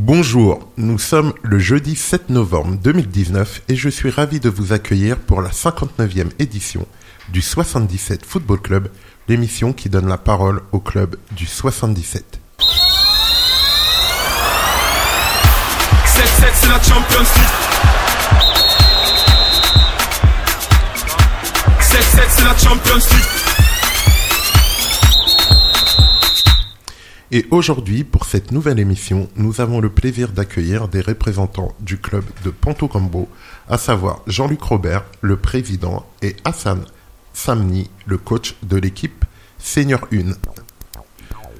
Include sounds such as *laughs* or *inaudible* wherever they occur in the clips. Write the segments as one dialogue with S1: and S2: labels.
S1: Bonjour, nous sommes le jeudi 7 novembre 2019 et je suis ravi de vous accueillir pour la 59e édition du 77 Football Club, l'émission qui donne la parole au club du 77.
S2: 7-7 c'est la Champions League 7-7 c'est la Champions League
S1: Et aujourd'hui, pour cette nouvelle émission, nous avons le plaisir d'accueillir des représentants du club de Ponto Combo, à savoir Jean-Luc Robert, le président, et Hassan Samni, le coach de l'équipe Senior 1.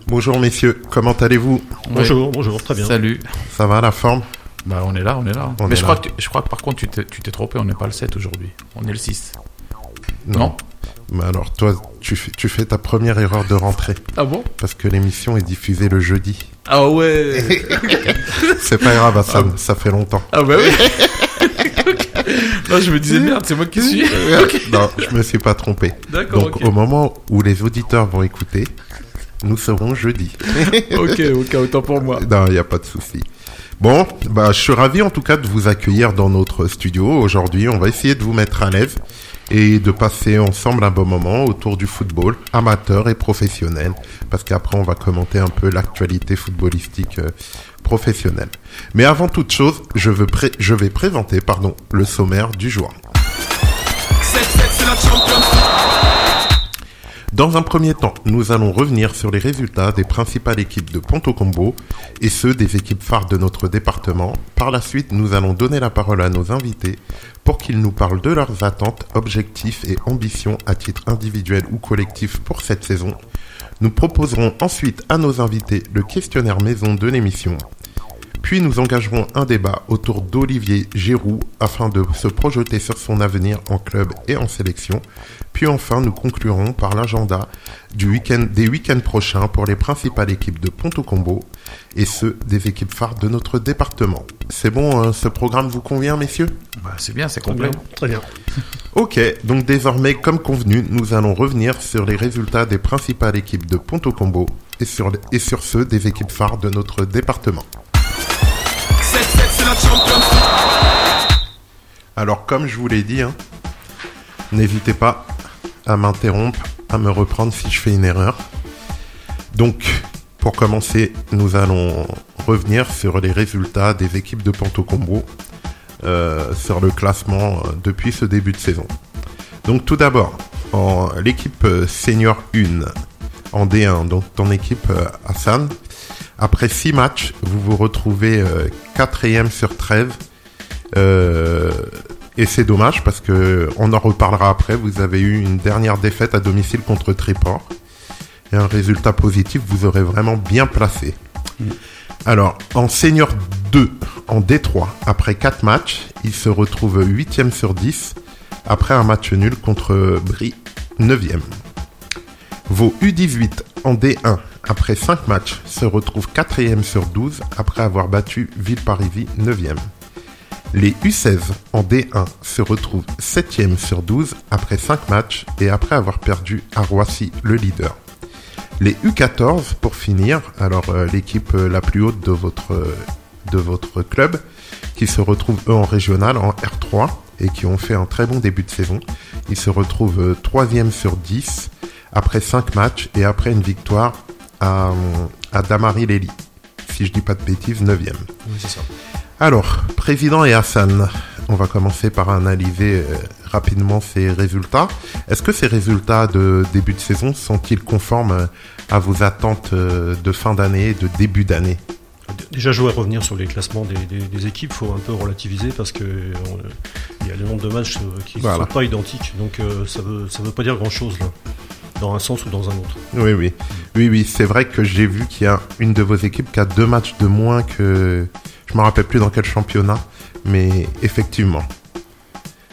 S1: Bonjour messieurs, comment allez-vous?
S3: Bonjour, bonjour, très bien.
S4: Salut.
S1: Ça va la forme?
S4: Bah on est là, on est là.
S1: On
S4: Mais
S1: est
S4: je,
S1: là.
S4: Crois que, je crois que par contre tu t'es, tu t'es trompé, on n'est pas le 7 aujourd'hui. On est le 6. Non?
S1: Mais alors toi, tu fais, tu fais ta première erreur de rentrée,
S4: Ah bon?
S1: Parce que l'émission est diffusée le jeudi.
S4: Ah ouais *laughs*
S1: C'est pas grave Hassan, ça fait longtemps.
S4: Ah bah oui *laughs* Non, je me disais merde, c'est moi qui suis. *laughs*
S1: non, je me suis pas trompé.
S4: D'accord,
S1: Donc au moment où les auditeurs vont écouter, nous serons jeudi.
S4: ok, ok, autant pour moi.
S1: Non, il n'y a pas de souci. Bon, bah, je suis ravi en tout cas de vous accueillir dans notre studio. Aujourd'hui, on va essayer de vous mettre à l'aise et de passer ensemble un bon moment autour du football, amateur et professionnel, parce qu'après, on va commenter un peu l'actualité footballistique euh, professionnelle. Mais avant toute chose, je, veux je vais présenter pardon, le sommaire du jour. Dans un premier temps, nous allons revenir sur les résultats des principales équipes de Ponto Combo et ceux des équipes phares de notre département. Par la suite, nous allons donner la parole à nos invités pour qu'ils nous parlent de leurs attentes, objectifs et ambitions à titre individuel ou collectif pour cette saison. Nous proposerons ensuite à nos invités le questionnaire maison de l'émission. Puis nous engagerons un débat autour d'Olivier Giroud afin de se projeter sur son avenir en club et en sélection. Puis enfin, nous conclurons par l'agenda du week-end, des week-ends prochains pour les principales équipes de Ponto Combo et ceux des équipes phares de notre département. C'est bon, hein, ce programme vous convient, messieurs?
S4: Bah, c'est bien, c'est complet.
S3: très bien. *laughs*
S1: Ok, donc désormais, comme convenu, nous allons revenir sur les résultats des principales équipes de Ponto Combo et sur, les- et sur ceux des équipes phares de notre département.
S2: 7-7 c'est la Champions League
S1: Alors, comme je vous l'ai dit, hein, n'hésitez pas à m'interrompre, à me reprendre si je fais une erreur. Donc, pour commencer, nous allons revenir sur les résultats des équipes de Ponto Combo euh, sur le classement euh, depuis ce début de saison. Donc, tout d'abord, en l'équipe euh, senior 1 en D1, donc ton équipe Hassan, après 6 matchs, vous vous retrouvez euh, quatrième sur 13. Euh, et c'est dommage parce que on en reparlera après. Vous avez eu une dernière défaite à domicile contre Tréport. Et un résultat positif vous aurez vraiment bien placé. Alors, en senior 2, en D3, après 4 matchs, il se retrouve 8e sur 10 après un match nul contre Brie, 9e. Vos U18 en D1 après 5 matchs se retrouvent 4e sur 12 après avoir battu Villeparisis 9e. Les U16 en D1 se retrouvent 7e sur 12 après 5 matchs et après avoir perdu à Roissy le leader. Les U14 pour finir, alors euh, l'équipe euh, la plus haute de votre, euh, de votre club qui se retrouvent eux en régional en R3 et qui ont fait un très bon début de saison. Ils se retrouvent 3e sur 10 après 5 matchs et après une victoire à, à Damary-Lély. Si je dis pas de bêtises, 9e.
S3: Oui, c'est ça.
S1: Alors, président et Hassan, on va commencer par analyser euh, rapidement ces résultats. Est-ce que ces résultats de début de saison sont-ils conformes euh, à vos attentes euh, de fin d'année, de début d'année?
S3: Déjà, je voudrais revenir sur les classements des, des- des équipes. Il faut un peu relativiser parce que euh, il y a le nombre de matchs qui ne
S1: Voilà.
S3: sont pas identiques. Donc, euh, ça veut, ça veut pas dire grand-chose là, dans un sens ou dans un autre.
S1: Oui, oui. Oui, oui, c'est vrai que j'ai vu qu'il y a une de vos équipes qui a deux matchs de moins que... Je me rappelle plus dans quel championnat, mais effectivement.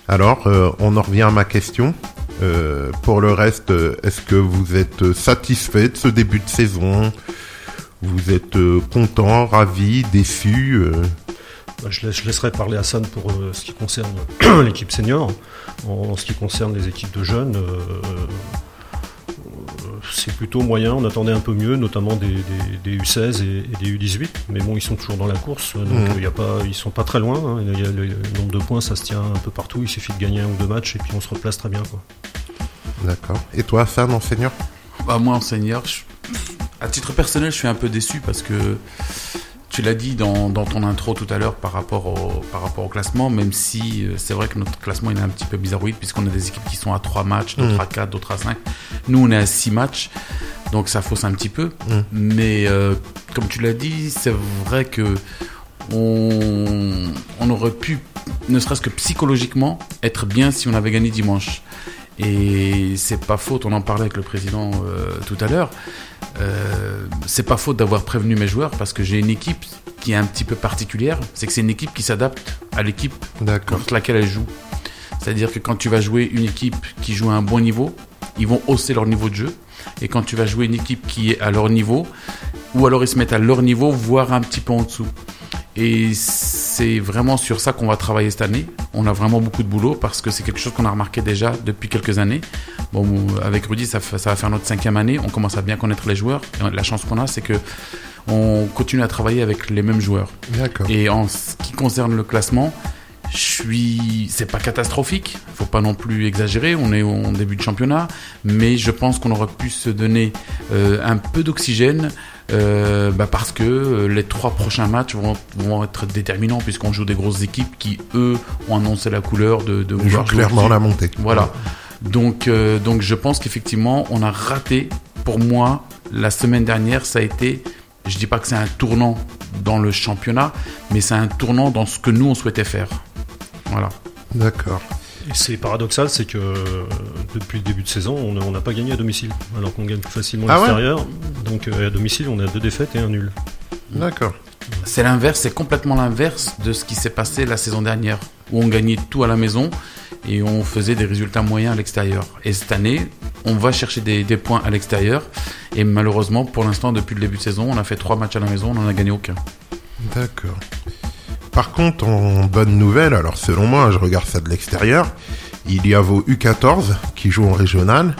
S1: Alors, euh, on en revient à ma question. Euh, pour le reste, euh, est-ce que vous êtes satisfait de ce début de saison? Vous êtes content, ravi, déçu
S3: Bah, je, laisse- je laisserai parler Hassan pour ce qui concerne *clears throat* l'équipe senior. En, ce qui concerne les équipes de jeunes, c'est plutôt moyen. On attendait un peu mieux, notamment des, des- des U16 et, et des U18. Mais bon, ils sont toujours dans la course, donc il y a pas, ils sont pas très loin. hein. Il y a le, le nombre de points, ça se tient un peu partout. Il suffit de gagner un ou deux matchs et puis on se replace très bien.
S1: D'accord. Et toi, Sam, enseignant?
S4: Bah, moi, en senior, je- à titre personnel, je suis un peu déçu parce que tu l'as dit dans, dans ton intro tout à l'heure par rapport au, par rapport au classement, même si euh, c'est vrai que notre classement il est un petit peu bizarroïde puisqu'on a des équipes qui sont à 3 matchs, d'autres
S1: Mm.
S4: à 4, d'autres à 5. Nous, on est à 6 matchs, donc ça fausse un petit peu.
S1: Mm.
S4: Mais euh, comme tu l'as dit, c'est vrai que on, on aurait pu, ne serait-ce que psychologiquement, être bien si on avait gagné dimanche. Et c'est pas faute, on en parlait avec le président euh, tout à l'heure. Euh, c'est pas faute d'avoir prévenu mes joueurs parce que j'ai une équipe qui est un petit peu particulière. C'est que c'est une équipe qui s'adapte à l'équipe contre laquelle elle joue. C'est-à-dire que quand tu vas jouer une équipe qui joue à un bon niveau, ils vont hausser leur niveau de jeu. Et quand tu vas jouer une équipe qui est à leur niveau, ou alors ils se mettent à leur niveau, voire un petit peu en dessous. Et c'est vraiment sur ça qu'on va travailler cette année. On a vraiment beaucoup de boulot parce que c'est quelque chose qu'on a remarqué déjà depuis quelques années. Bon, avec Rudy, ça, va faire notre cinquième année. On commence à bien connaître les joueurs. Et la chance qu'on a, c'est que on continue à travailler avec les mêmes joueurs.
S1: D'accord.
S4: Et en ce qui concerne le classement, je suis, c'est pas catastrophique. Faut pas non plus exagérer. On est en début de championnat, mais je pense qu'on aurait pu se donner euh, un peu d'oxygène. Euh, bah parce que euh, les trois prochains matchs vont, vont être déterminants puisqu'on joue des grosses équipes qui eux ont annoncé la couleur de, de vouloir jouer
S1: clairement la montée.
S4: Voilà. Donc, euh, donc je pense qu'effectivement, on a raté. Pour moi, la semaine dernière, ça a été. Je dis pas que c'est un tournant dans le championnat, mais c'est un tournant dans ce que nous on souhaitait faire. Voilà.
S1: D'accord.
S3: Et c'est paradoxal, c'est que euh, depuis le début de saison, on n'a pas gagné à domicile, alors qu'on gagne plus facilement à
S1: Ah ouais
S3: l'extérieur. Donc euh, à domicile, on a deux défaites et un nul.
S1: D'accord.
S4: C'est l'inverse, c'est complètement l'inverse de ce qui s'est passé la saison dernière, où on gagnait tout à la maison et on faisait des résultats moyens à l'extérieur. Et cette année, on va chercher des, des points à l'extérieur. Et malheureusement, pour l'instant, depuis le début de saison, on a fait trois matchs à la maison, on n'en a gagné aucun.
S1: D'accord. Par contre, en bonne nouvelle, alors selon moi, je regarde ça de l'extérieur, il y a vos U14 qui jouent en régional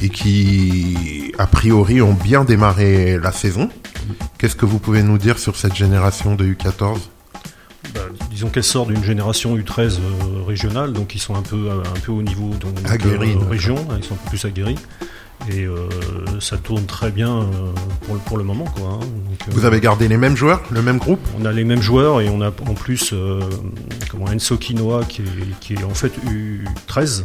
S1: et qui, a priori, ont bien démarré la saison. Qu'est-ce que vous pouvez nous dire sur cette génération de U14
S3: Bah, disons qu'elle sort d'une génération U13 euh, régionale, donc ils sont un peu, un peu au niveau donc,
S1: Aguerris,
S3: euh, région, hein, ils sont un peu plus aguerris. Et euh, ça tourne très bien euh, pour, le- pour le moment. Quoi, hein. Donc, euh,
S1: Vous avez gardé les mêmes joueurs, le même groupe?
S3: On a les mêmes joueurs et on a en plus euh, comment, Enso Kinoa qui est, qui est en fait U13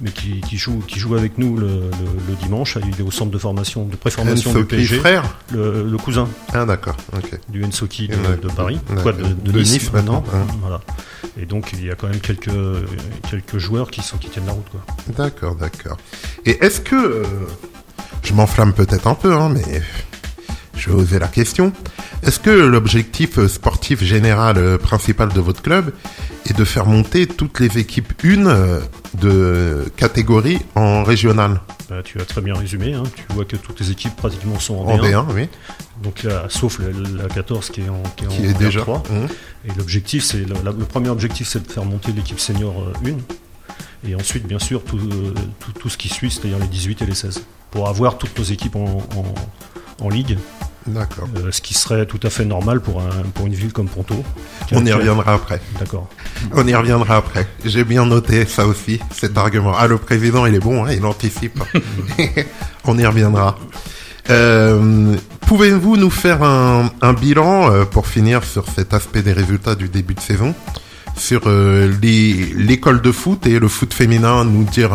S3: mais qui, qui joue, qui joue avec nous le, le- le dimanche. Il est au centre de formation, de préformation du PSG.
S1: frère
S3: Le, le cousin
S1: Ah d'accord, ok.
S3: du Ensoki de, de Paris, quoi, de, de
S1: De
S3: Nice,
S1: Nice
S3: maintenant.
S1: maintenant, hein.
S3: Voilà. Et donc il y a quand même quelques, quelques joueurs qui, sont, qui tiennent la route. Quoi.
S1: D'accord, d'accord. Et est-ce que... euh, je m'enflamme peut-être un peu, hein, mais je vais oser la question. Est-ce que l'objectif euh, sportif général euh, principal de votre club est de faire monter toutes les équipes une euh, de catégorie en régional?
S3: Bah, tu as très bien résumé. hein. Tu vois que toutes les équipes pratiquement sont en,
S1: En
S3: B1.
S1: B1, oui.
S3: Donc là, sauf la, la 14 qui est en, qui est
S1: Qui
S3: en
S1: est déjà...
S3: R3.
S1: Hum,
S3: Et l'objectif, c'est le, premier objectif, c'est de faire monter l'équipe senior 1. Et ensuite, bien sûr, tout, euh, tout, tout ce qui suit, c'est-à-dire les 18 et les 16. Pour avoir toutes nos équipes en, en, en ligue,
S1: D'accord.
S3: euh, ce qui serait tout à fait normal pour, un, pour une ville comme Ponto.
S1: On y reviendra après.
S3: D'accord.
S1: On y reviendra après. J'ai bien noté ça aussi, cet argument. Ah, le président, il est bon, hein, il anticipe. *laughs* On y reviendra. Euh, Pouvez-vous nous faire un, un bilan euh, pour finir sur cet aspect des résultats du début de saison sur euh, l'école de foot et le foot féminin, nous dire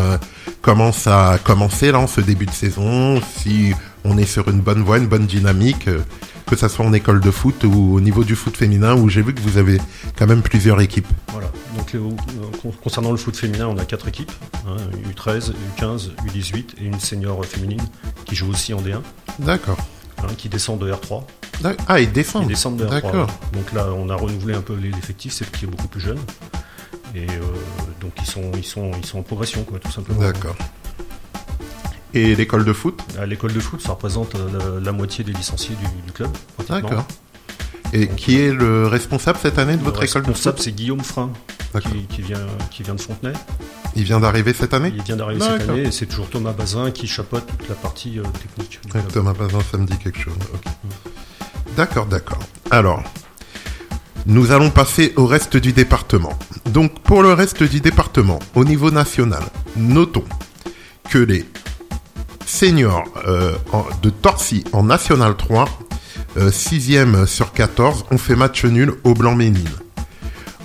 S1: comment ça a commencé là en ce début de saison, si on est sur une bonne voie, une bonne dynamique, euh, que ça soit en école de foot ou au niveau du foot féminin, où j'ai vu que vous avez quand même plusieurs équipes.
S3: Voilà. Donc, euh, con- concernant le foot féminin, on a quatre équipes hein, U13, U15, U18 et une senior féminine qui joue aussi en D1,
S1: D'accord.
S3: hein, qui descend de R3.
S1: D'ac- Ah, ils descendent.
S3: Ils descendent de R3.
S1: D'accord.
S3: Donc là, on a renouvelé un peu l'effectif, c'est qui est beaucoup plus jeune. Et euh, donc ils sont, ils, sont, ils sont en progression, quoi, tout simplement.
S1: D'accord. Et l'école de foot
S3: À l'école de foot, ça représente euh, la, la moitié des licenciés du, du club.
S1: D'accord. Et qui est le responsable cette année de
S3: Le
S1: votre école de
S3: responsable,
S1: foot
S3: c'est Guillaume Frein, qui, qui vient, qui vient de Fontenay.
S1: Il vient d'arriver cette année
S3: Il vient d'arriver cette année et c'est toujours Thomas Bazin qui chapeaute toute la partie euh, technique.
S1: Thomas Bazin, ça me dit quelque chose. D'accord, d'accord. Alors, nous allons passer au reste du département. Donc, pour le reste du département, au niveau national, notons que les seniors euh, de Torcy en National 3, 6e sur 14, ont fait match nul au Blanc-Ménil.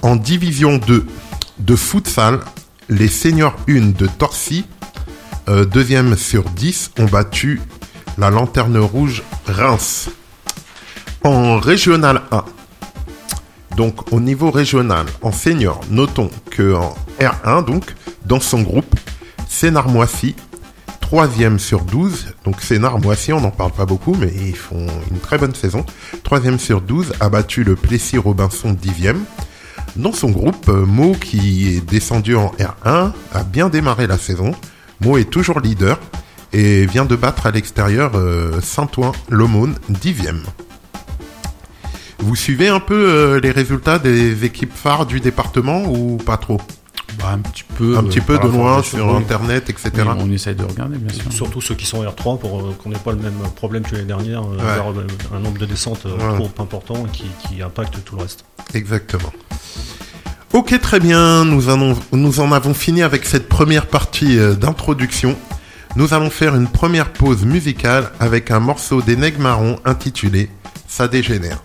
S1: En Division 2 de futsal, les seniors 1 de Torcy, euh, deuxième sur 10, ont battu la Lanterne Rouge Reims. En Régional 1, donc au niveau régional, en senior, notons que en R1, donc, dans son groupe, Sénart-Moissy, troisième sur 12, donc Sénart-Moissy, on n'en parle pas beaucoup, mais ils font une très bonne saison. Troisième sur 12, a battu le Plessis-Robinson dixième. Dans son groupe, euh, Mo, qui est descendu en R1, a bien démarré la saison. Mo est toujours leader et vient de battre à l'extérieur euh, Saint-Ouen, l'Aumône, 10e. Vous suivez un peu euh, les résultats des équipes phares du département ou pas trop?
S4: Bah, un petit peu.
S1: Un
S4: euh,
S1: petit peu de loin sur
S4: oui.
S1: internet, etc.
S4: Oui, on essaye de regarder, bien sûr.
S3: Surtout ceux qui sont R3 pour euh, qu'on n'ait pas le même problème que l'année dernière, euh,
S1: Ouais.
S3: avoir un nombre de descentes euh,
S1: Ouais.
S3: trop important qui, qui impacte tout le reste.
S1: Exactement. Ok, très bien. Nous, en avons fini avec cette première partie euh, d'introduction. Nous allons faire une première pause musicale avec un morceau des Marrons intitulé Ça dégénère.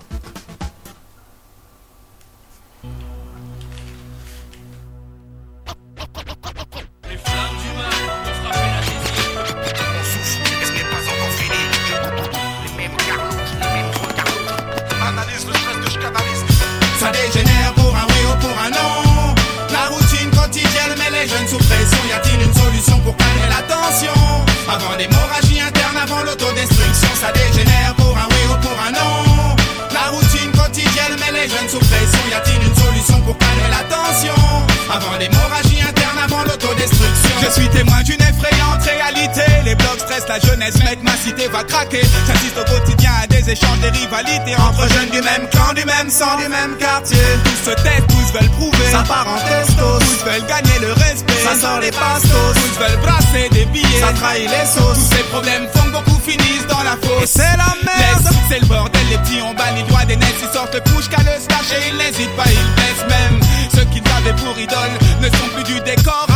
S2: Suis témoin d'une effrayante réalité. Les blocs stressent la jeunesse, mec, ma cité va craquer. J'assiste au quotidien à des échanges, des rivalités entre jeunes du même clan, du même sang, du même quartier. Tous se taisent, tous veulent prouver. Ça part en testos. Tous veulent gagner le respect. Ça sort les pastos. Tous veulent brasser des billets. Ça trahit les sauces. Tous ces problèmes font que beaucoup finissent dans la fosse. Et c'est la merde. C'est le bordel. Les petits ont banni droit des nets. Ils sortent le couche qu'à le slash et ils n'hésitent pas, ils blessent même. Ceux qu'ils avaient pour idole ne sont plus du décor.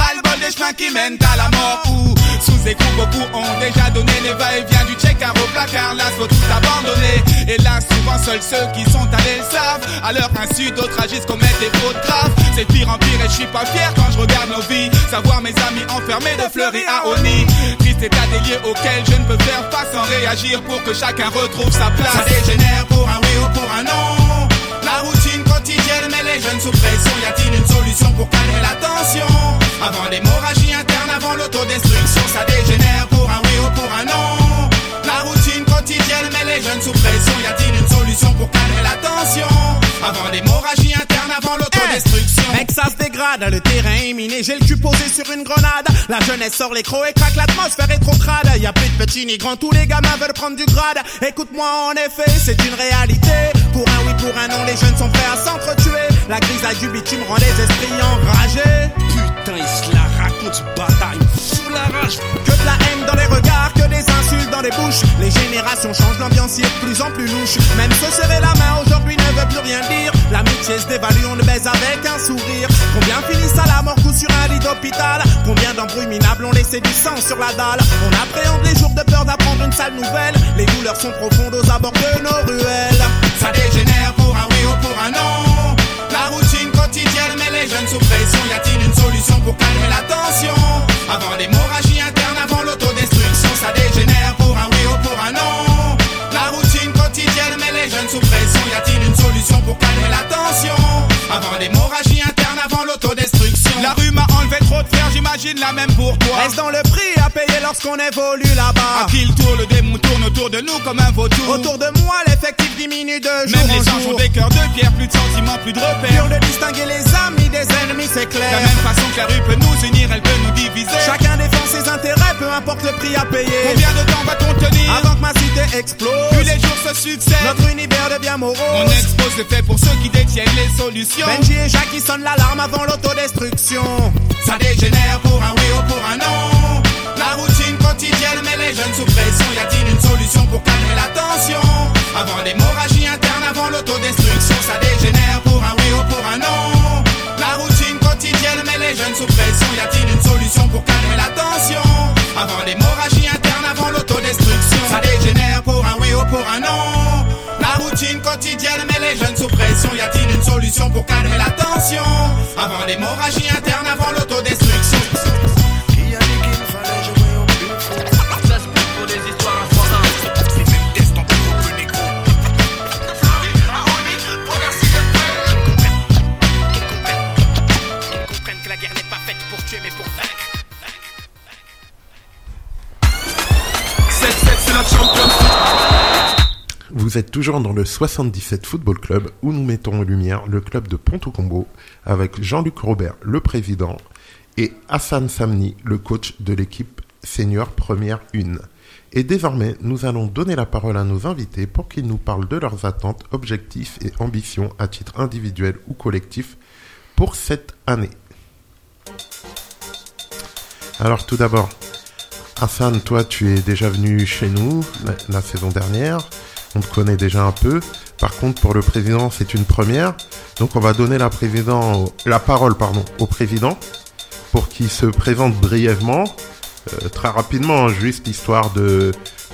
S2: Des chemins qui mènent à la mort. Ou sous écoute, beaucoup ont déjà donné les va-et-vient du check au placard. Là, faut tout abandonner. Et là, souvent, seuls ceux qui sont allés le savent. À leur insu, d'autres agissent, commettent des fautes graves. C'est pire en pire et je suis pas fier quand je regarde nos vies. Savoir mes amis enfermés de Fleury à Oni. Triste état des auxquels je ne peux faire face sans réagir pour que chacun retrouve sa place. Ça dégénère pour un oui ou pour un non. La routine quotidienne met les jeunes sous pression. Y a-t-il une solution pour calmer la tension? Avant l'hémorragie interne, avant l'autodestruction, ça dégénère pour un oui ou pour un non. La routine quotidienne met les jeunes sous pression. Y a-t-il une solution pour calmer la tension? Avant l'hémorragie interne, avant l'autodestruction.
S5: Mec, ça se dégrade, le terrain est miné, j'ai le cul posé sur une grenade. La jeunesse sort les crocs et craque, l'atmosphère est trop crade. Y a plus de petits ni grands, tous les gamins veulent prendre du grade. Écoute-moi, en effet, c'est une réalité. Pour un oui, pour un non, les jeunes sont prêts à s'entretuer. La crise à du bitume rend les esprits enragés.
S6: La raconte, ce bâtard, il me fout la rage.
S5: Que de la haine dans les regards, que des insultes dans les bouches. Les générations changent, l'ambiance est de plus en plus louche. Même se serrer la main aujourd'hui ne veut plus rien dire. L'amitié se dévalue, on le baise avec un sourire. Combien finissent à la mort coup sur un lit d'hôpital? Combien d'embrouilles minables ont laissé du sang sur la dalle? On appréhende les jours de peur d'apprendre une sale nouvelle. Les douleurs sont profondes aux abords de nos ruelles.
S2: Ça dégénère pour un oui ou pour un non. La routine quotidienne met les jeunes sous pression. Y a-t-il solution pour calmer la tension. Avant l'hémorragie interne, j'imagine la même pour toi.
S5: Est-ce dans le prix à payer lorsqu'on évolue là-bas
S2: À qui le tour, le démon tourne autour de nous comme un vautour.
S5: Autour de moi, l'effectif diminue de jour
S2: Même les
S5: jour.
S2: ont des cœurs de pierre, plus de sentiments, plus de repères.
S5: Dur de distinguer les amis des ennemis, c'est
S2: De
S5: clair.
S2: la même façon que la rue peut nous unir, elle peut nous diviser.
S5: Chacun défend ses intérêts, peu importe le prix à payer.
S2: Combien de temps va-t-on tenir
S5: Avant que ma cité explose,
S2: Plus les jours se succèdent.
S5: notre univers devient
S2: On
S5: morose.
S2: expose les faits pour ceux qui détiennent les solutions.
S5: Benji et Jacques qui sonnent l'alarme avant l'autodestruction.
S2: Ça dégénère pour un oui ou pour un non. La routine quotidienne met les jeunes sous pression. Y a-t-il une solution pour calmer la tension? Avant l'hémorragie interne, avant l'autodestruction. Ça dégénère pour un oui ou pour un non. La routine quotidienne met les jeunes sous pression. Y a-t-il une solution pour calmer la tension? Avant l'hémorragie interne, avant l'autodestruction. Ça dégénère pour un oui ou pour un non. La routine quotidienne met les jeunes sous pression. Y a-t-il une solution pour calmer la tension? Avant l'hémorragie interne, avant l'autodestruction.
S1: Êtes toujours dans le 77 Football Club où nous mettons en lumière le club de Ponto Combo avec Jean-Luc Robert, le président, et Hassan Samni, le coach de l'équipe senior première 1. Et désormais, nous allons donner la parole à nos invités pour qu'ils nous parlent de leurs attentes, objectifs et ambitions à titre individuel ou collectif pour cette année. Alors tout d'abord, Hassan, toi tu es déjà venu chez nous la saison dernière, on te connaît déjà un peu. Par contre, pour le président, c'est une première. Donc on va donner la, président, la parole pardon, au président pour qu'il se présente brièvement, euh, très rapidement, hein, juste histoire de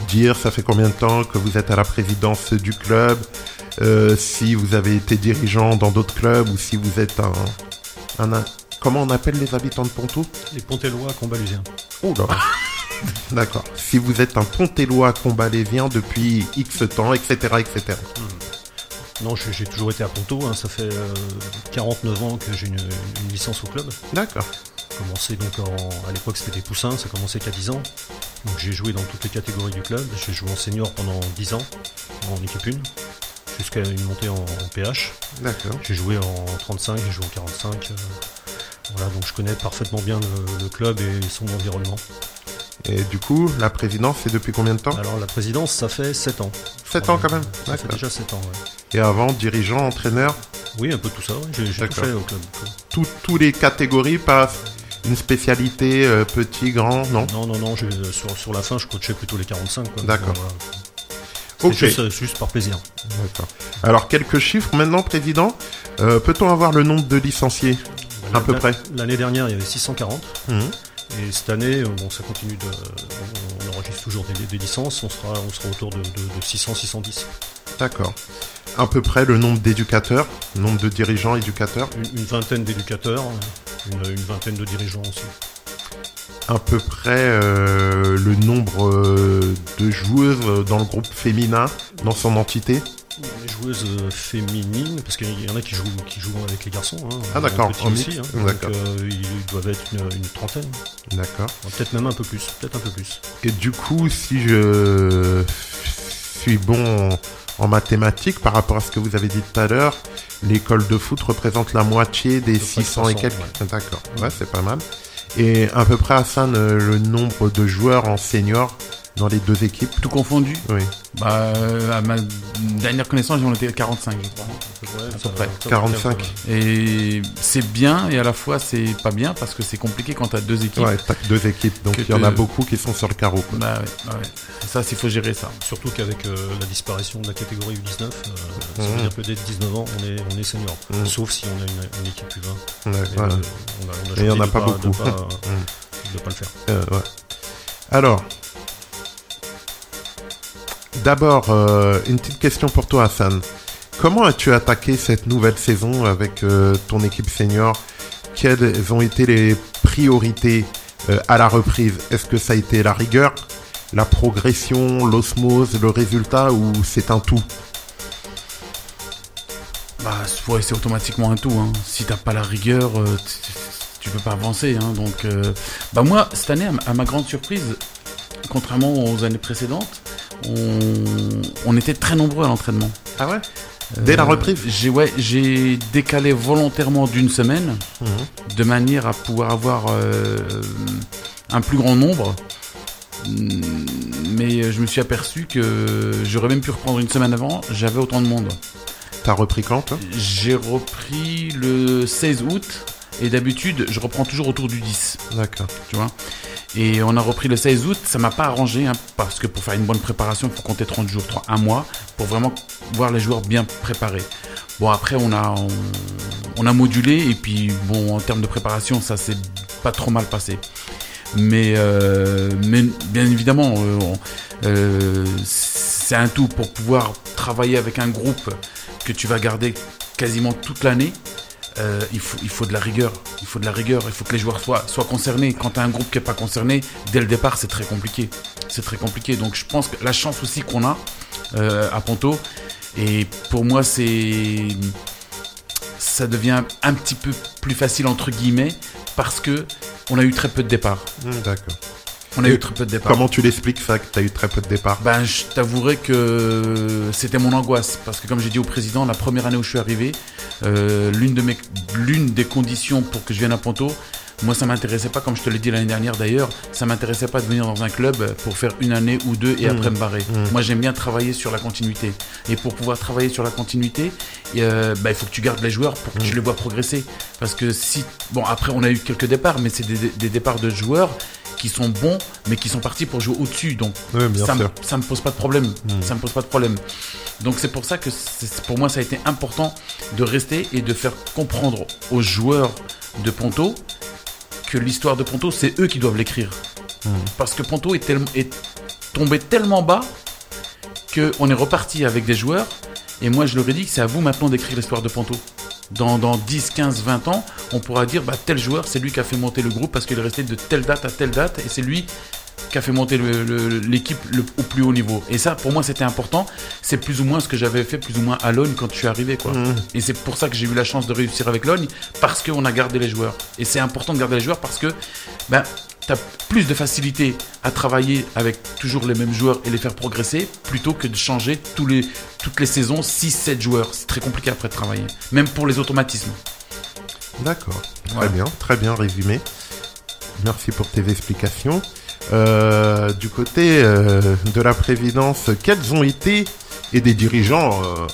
S1: dire ça fait combien de temps que vous êtes à la présidence du club, euh, si vous avez été dirigeant dans d'autres clubs ou si vous êtes un, un, un- comment on appelle les habitants de Pontou
S3: Les Pontellois combalusiens.
S1: Oh là *laughs* D'accord. Si vous êtes un Pontellois combalévien depuis X temps, etc., etc.
S3: Non, j'ai j'ai toujours été à Ponto, hein, ça fait euh, 49 ans que j'ai une, une licence au club.
S1: D'accord.
S3: Commencé donc en, à l'époque c'était des poussins, ça commençait qu'à 10 ans. Donc j'ai joué dans toutes les catégories du club. J'ai joué en senior pendant 10 ans, en équipe 1, jusqu'à une montée en, en PH.
S1: D'accord.
S3: J'ai joué en 35, j'ai joué en 45. euh, voilà, donc je connais parfaitement bien le, le club et son environnement.
S1: Et du coup, la présidence, c'est depuis combien de temps?
S3: Alors la présidence, ça fait 7 ans.
S1: 7 ans quand même
S3: Ça fait déjà 7 ans, ouais.
S1: Et avant, dirigeant, entraîneur,
S3: Oui, un peu tout ça, ouais. j'ai tout fait au club.
S1: tout- tous les catégories, pas une spécialité euh, petit, grand, non?
S3: Non, non, non, j'ai- sur, sur la fin, je coachais plutôt les 45. quoi.
S1: D'accord.
S3: Voilà.
S1: Ok.
S3: juste, euh, juste par plaisir.
S1: D'accord. Alors, quelques chiffres maintenant, président. Euh, Peut-on avoir le nombre de licenciés? À peu près.
S3: L'année dernière, il y avait 640.
S1: Mhm.
S3: Et cette année, euh, bon, ça continue de. On, on enregistre toujours des, des licences, on sera, on sera autour de, de, de 600, 610.
S1: D'accord. À peu près le nombre d'éducateurs, nombre de dirigeants éducateurs?
S3: Une, une vingtaine d'éducateurs, une, une vingtaine de dirigeants aussi.
S1: à peu près euh, le nombre euh, de joueuses dans le groupe féminin dans son entité?
S3: Les joueuses euh, féminines, parce qu'il y en a qui jouent, qui jouent avec les garçons. hein,
S1: Ah, d'accord,
S3: en aussi. hein. Donc, euh, ils doivent être une, une trentaine,
S1: D'accord.
S3: peut-être même un peu plus, peut-être un peu plus.
S1: Et du coup, si je suis bon en, mathématiques par rapport à ce que vous avez dit tout à l'heure, l'école de foot représente la moitié des
S3: peu près
S1: 600 et
S3: 300,
S1: quelques. D'accord. Ouais, c'est pas mal. Et à peu près, Hassan, euh, le nombre de joueurs en senior dans les deux équipes.
S4: Tout confondu
S1: Oui.
S4: Bah, euh, à ma dernière connaissance, j'en étais à 45, je crois.
S3: Ouais,
S4: peu près.
S1: 45.
S4: Et c'est bien et à la fois c'est pas bien parce que c'est compliqué quand t'as deux équipes.
S1: Ouais, t'as deux équipes, donc il y en a beaucoup qui sont sur le carreau. quoi.
S4: Bah ouais, ouais. Ça, il faut gérer ça.
S3: Surtout qu'avec euh, la disparition de la catégorie U19, euh, ça veut dire que dès 19 ans, on est, on est senior.
S1: Mhm.
S3: Sauf si on a une, une équipe U20.
S1: Ouais,
S3: Mais,
S1: voilà.
S3: euh, on a, on a
S1: Mais il y en a
S3: de
S1: pas
S3: De
S1: beaucoup.
S3: pas,
S1: Mhm.
S3: de pas le faire.
S1: Euh, ouais. Alors, d'abord, euh, une petite question pour toi, Hassan. Comment as-tu attaqué cette nouvelle saison avec euh, ton équipe senior? Quelles ont été les priorités euh, à la reprise? Est-ce que ça a été la rigueur, la progression, l'osmose, le résultat ou c'est un tout?
S4: Bah, ouais, c'est automatiquement un tout. Hein. Si t'as pas la rigueur, tu peux pas avancer. Hein. Donc, bah moi, cette année, à ma grande surprise, contrairement aux années précédentes, on, on était très nombreux à l'entraînement.
S1: Ah ouais Dès la
S4: Euh,
S1: reprise
S4: J'ai ouais, j'ai décalé volontairement d'une semaine
S1: Mhm.
S4: de manière à pouvoir avoir euh, un plus grand nombre. Mais je me suis aperçu que j'aurais même pu reprendre une semaine avant, j'avais autant de monde.
S1: T'as repris quand, toi?
S4: J'ai repris le 16 août et d'habitude je reprends toujours autour du 10,
S1: D'accord.
S4: tu vois? Et on a repris le 16 août, ça m'a pas arrangé hein, parce que pour faire une bonne préparation, il faut compter 30 jours, 3, un mois pour vraiment voir les joueurs bien préparés. Bon après on a on, a modulé et puis bon en termes de préparation ça s'est pas trop mal passé. Mais euh, mais bien évidemment euh, euh, c'est un tout pour pouvoir travailler avec un groupe que tu vas garder quasiment toute l'année. Euh, il, faut, il faut de la rigueur. Il faut de la rigueur. Il faut que les joueurs soient, concernés. Quand tu as un groupe qui n'est pas concerné, dès le départ, c'est très compliqué. C'est très compliqué. Donc je pense que la chance aussi qu'on a euh, à Ponto, et pour moi, c'est. Ça devient un petit peu plus facile, entre guillemets, parce que on a eu très peu de départs.
S1: D'accord.
S4: On a eu très peu de départs.
S1: Comment tu l'expliques ça, que t'as eu très peu de départ
S4: Ben, je t'avouerai que c'était mon angoisse parce que comme j'ai dit au président, la première année où je suis arrivé, euh, l'une de mes, l'une des conditions pour que je vienne à Ponto, moi ça m'intéressait pas, comme je te l'ai dit l'année dernière d'ailleurs, ça m'intéressait pas de venir dans un club pour faire une année ou deux et
S1: Mhm.
S4: après me barrer. Moi j'aime bien travailler sur la continuité et pour pouvoir travailler sur la continuité, euh, ben, il faut que tu gardes les joueurs pour que tu les vois progresser parce que si, bon après on a eu quelques départs, mais c'est des, des départs de joueurs qui sont bons mais qui sont partis pour jouer au-dessus donc
S1: Oui,
S4: ça, me,
S1: sûr.
S4: ça me pose pas de problème. Ça me pose pas de problème. Donc c'est pour ça que pour moi ça a été important de rester et de faire comprendre aux joueurs de Ponto que l'histoire de Ponto c'est eux qui doivent l'écrire. Parce que Ponto est, est tombé tellement bas que on est reparti avec des joueurs et moi je leur ai dit que c'est à vous maintenant d'écrire l'histoire de Ponto. Dans, dans 10, 15, 20 ans, on pourra dire bah, tel joueur, c'est lui qui a fait monter le groupe parce qu'il est resté de telle date à telle date et c'est lui qui a fait monter l'équipe au plus haut niveau. Et ça, pour moi, c'était important. C'est plus ou moins ce que j'avais fait plus ou moins à Logne quand je suis arrivé. Quoi. Et c'est pour ça que j'ai eu la chance de réussir avec Logne, parce qu'on a gardé les joueurs. Et c'est important de garder les joueurs parce que ben, tu as plus de facilité à travailler avec toujours les mêmes joueurs et les faire progresser, plutôt que de changer tous les, toutes les saisons 6-7 joueurs. C'est très compliqué après de travailler, même pour les automatismes.
S1: D'accord. Très bien, très bien résumé. Merci pour tes explications. Euh, du côté euh, de la présidence, quels ont été, et des dirigeants, euh,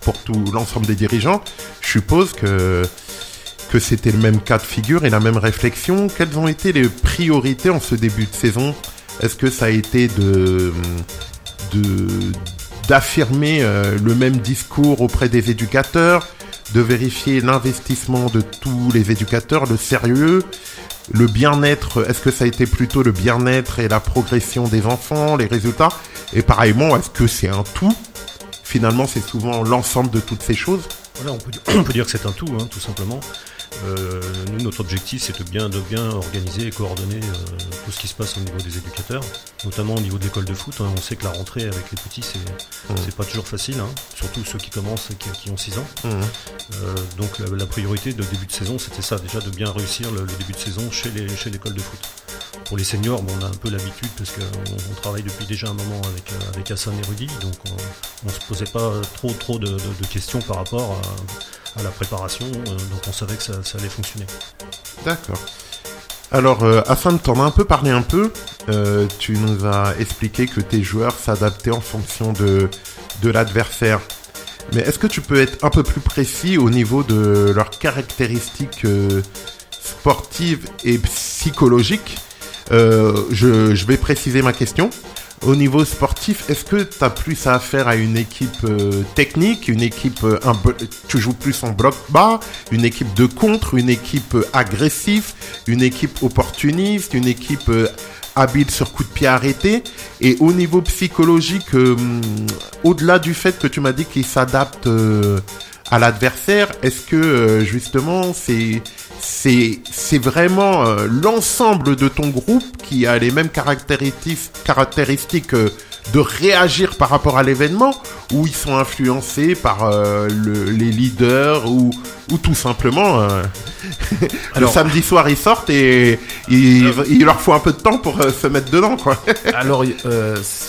S1: pour tout l'ensemble des dirigeants, je suppose que, que c'était le même cas de figure et la même réflexion. Quelles ont été les priorités en ce début de saison? Est-ce que ça a été de, d'affirmer euh, le même discours auprès des éducateurs, de vérifier l'investissement de tous les éducateurs, le sérieux, le bien-être, est-ce que ça a été plutôt le bien-être et la progression des enfants, les résultats? Et pareillement, est-ce que c'est un tout? Finalement, c'est souvent l'ensemble de toutes ces choses.
S3: Voilà, on peut, dire, *clears throat* on peut dire que c'est un tout, hein, tout simplement. Euh, nous, notre objectif, c'est de bien, de bien organiser et coordonner euh, tout ce qui se passe au niveau des éducateurs, notamment au niveau de l'école de foot. hein. On sait que la rentrée avec les petits, c'est c'est pas toujours facile, hein, surtout ceux qui commencent et qui, qui ont 6 ans. Euh, donc la, la priorité de début de saison, c'était ça, déjà de bien réussir le, le début de saison chez les chez l'école de foot. Pour les seniors, bon, on a un peu l'habitude parce qu'on on travaille depuis déjà un moment avec, euh, avec Hassan et Rudy, donc on, on se posait pas trop trop de, de- de questions par rapport à, à la préparation, euh, donc on savait que ça, allait fonctionner.
S1: D'accord. Alors, euh, afin de t'en un peu parler un peu, euh, tu nous as expliqué que tes joueurs s'adaptaient en fonction de, l'adversaire. Mais est-ce que tu peux être un peu plus précis au niveau de leurs caractéristiques sportives et psychologiques? Je vais préciser ma question. Au niveau sportif, est-ce que tu as plus à faire à une équipe euh, technique, une équipe, euh, tu joues plus en bloc bas, une équipe de contre, une équipe euh, agressive, une équipe opportuniste, une équipe habile sur coup de pied arrêté? Et au niveau psychologique, euh, au-delà du fait que tu m'as dit qu'il s'adapte à l'adversaire, est-ce que justement c'est c'est c'est vraiment euh, l'ensemble de ton groupe qui a les mêmes caractéristiques caractéristiques euh, de réagir par rapport à l'événement ou ils sont influencés par euh, le- les leaders ou, ou tout simplement *laughs*
S4: Alors-
S1: le samedi soir ils sortent et il, il leur faut un peu de temps pour se mettre dedans quoi. *laughs*
S4: Alors,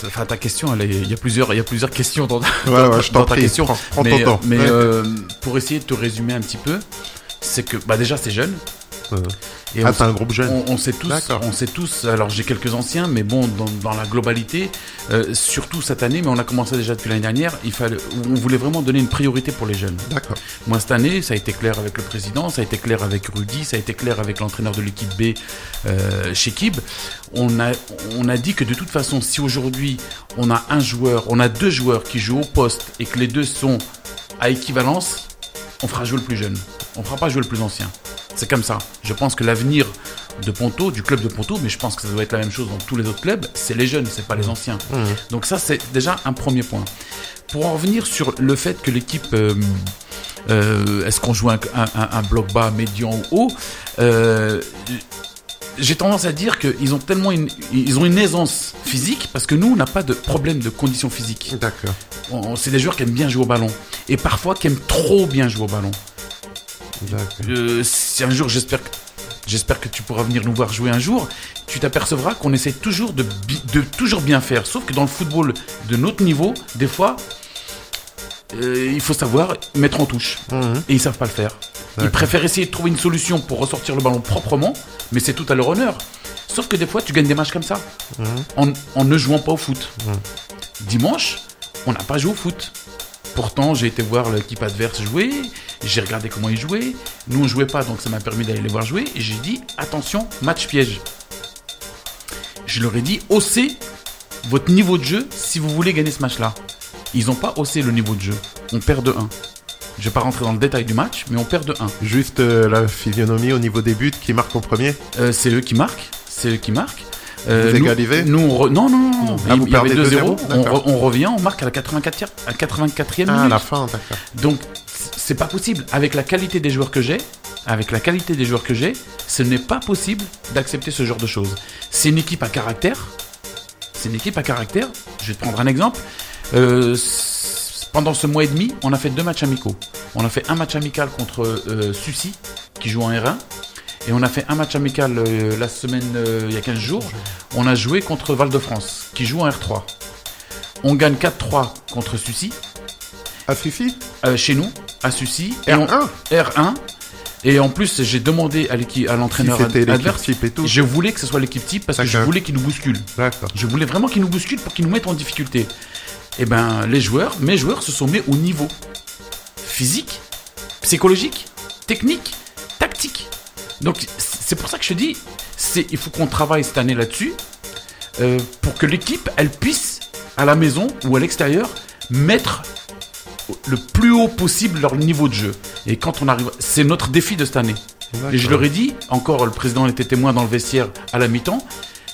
S4: enfin, ta question, il y a plusieur, il y a plusieurs questions dans,
S1: Ouais,
S4: dans-
S1: ouais, je t'en
S4: dans ta
S1: prie,
S4: question.
S1: prends- prends
S4: mais
S1: ton temps.
S4: mais
S1: Ouais.
S4: pour essayer de te résumer un petit peu, c'est que bah déjà c'est jeune.
S1: Euh.
S4: Et
S1: Ah c'est un groupe jeune.
S4: on, on sait tous, on sait tous. Alors j'ai quelques anciens, mais bon, dans, dans la globalité, euh, surtout cette année, mais on a commencé déjà depuis l'année dernière. Il fallait, on voulait vraiment donner une priorité pour les jeunes.
S1: D'accord.
S4: Moi, cette année, ça a été clair avec le président, ça a été clair avec Rudy, ça a été clair avec l'entraîneur de l'équipe B euh, chez Kib. On a, on a dit que de toute façon, si aujourd'hui on a un joueur, on a deux joueurs qui jouent au poste et que les deux sont à équivalence, on fera jouer le plus jeune. On fera pas jouer le plus ancien. C'est comme ça. Je pense que l'avenir de Ponto, du club de Ponto, mais je pense que ça doit être la même chose dans tous les autres clubs, c'est les jeunes, c'est pas les anciens. Donc ça, c'est déjà un premier point. Pour en revenir sur le fait que l'équipe, euh, euh, est-ce qu'on joue un, un- un- un bloc bas, médian ou haut euh, j'ai tendance à dire qu'ils ont tellement une, ils ont une aisance physique parce que nous on n'a pas de problème de conditions physiques.
S1: D'accord.
S4: On- C'est des joueurs qui aiment bien jouer au ballon et parfois qui aiment trop bien jouer au ballon.
S1: D'accord.
S4: Euh, si un jour, j'espère que, j'espère que tu pourras venir nous voir jouer un jour, tu t'apercevras qu'on essaie toujours de toujours bien faire. Sauf que dans le football de notre niveau, des fois, euh, il faut savoir mettre en touche.
S1: Mhm.
S4: Et ils savent pas le faire. Ils préfèrent essayer de trouver une solution pour ressortir le ballon proprement, mais c'est tout à leur honneur. Sauf que des fois, tu gagnes des matchs comme ça,
S1: Mhm.
S4: en, en ne jouant pas au foot. Dimanche, on n'a pas joué au foot. Pourtant, j'ai été voir l'équipe adverse jouer, j'ai regardé comment ils jouaient. Nous, on jouait pas, donc ça m'a permis d'aller les voir jouer. Et j'ai dit, attention, match piège. Je leur ai dit, haussez votre niveau de jeu si vous voulez gagner ce match-là. Ils n'ont pas haussé le niveau de jeu. On perd de 1. Je vais pas rentrer dans le détail du match, mais on perd de 1.
S1: Juste euh, la physionomie au niveau des buts qui marque en premier.
S4: Euh, c'est eux qui marquent. C'est eux qui marquent. Euh,
S1: Vous
S4: nous- nous, on re- Non, non, non. non.
S1: Ah,
S4: il, y avait
S1: perdez
S4: 2-0.
S1: 2-0,
S4: On,
S1: d'accord.
S4: re- on revient, on marque à la 84e, à 84e
S1: Ah, à
S4: minute.
S1: la fin, d'accord.
S4: Donc, c'est pas possible. Avec la qualité des joueurs que j'ai, avec la qualité des joueurs que j'ai, ce n'est pas possible d'accepter ce genre de choses. C'est une équipe à caractère. C'est une équipe à caractère. Je vais te prendre un exemple. Euh, pendant ce mois et demi, on a fait deux matchs amicaux. On a fait un match amical contre euh, Sucy, qui joue en R1. Et on a fait un match amical euh, la semaine, euh, il y a 15 jours. On a joué contre Val-de-France, qui joue en R3. On gagne 4-3 contre Sucy,
S1: suffit
S4: euh, chez nous, à Sucy. Et on-
S1: R1
S4: R1. Et en plus, j'ai demandé à l'équipe, à
S1: Si
S4: l'entraîneur
S1: l'équipe
S4: adverse.
S1: type et tout.
S4: Je voulais que ce soit l'équipe type parce que je voulais qu'ils nous.
S1: D'accord.
S4: Je voulais vraiment qu'ils nous bousculent pour qu'ils nous mettent en difficulté. Et ben, les joueurs, mes joueurs se sont mis au niveau physique, psychologique, technique, tactique. Donc, c'est pour ça que je dis, c'est, il faut qu'on travaille cette année là-dessus euh, pour que l'équipe, elle puisse, à la maison ou à l'extérieur, mettre le plus haut possible leur niveau de jeu. Et quand on arrive, c'est notre défi de cette année. Et je leur ai dit, encore le président était témoin dans le vestiaire à la mi-temps,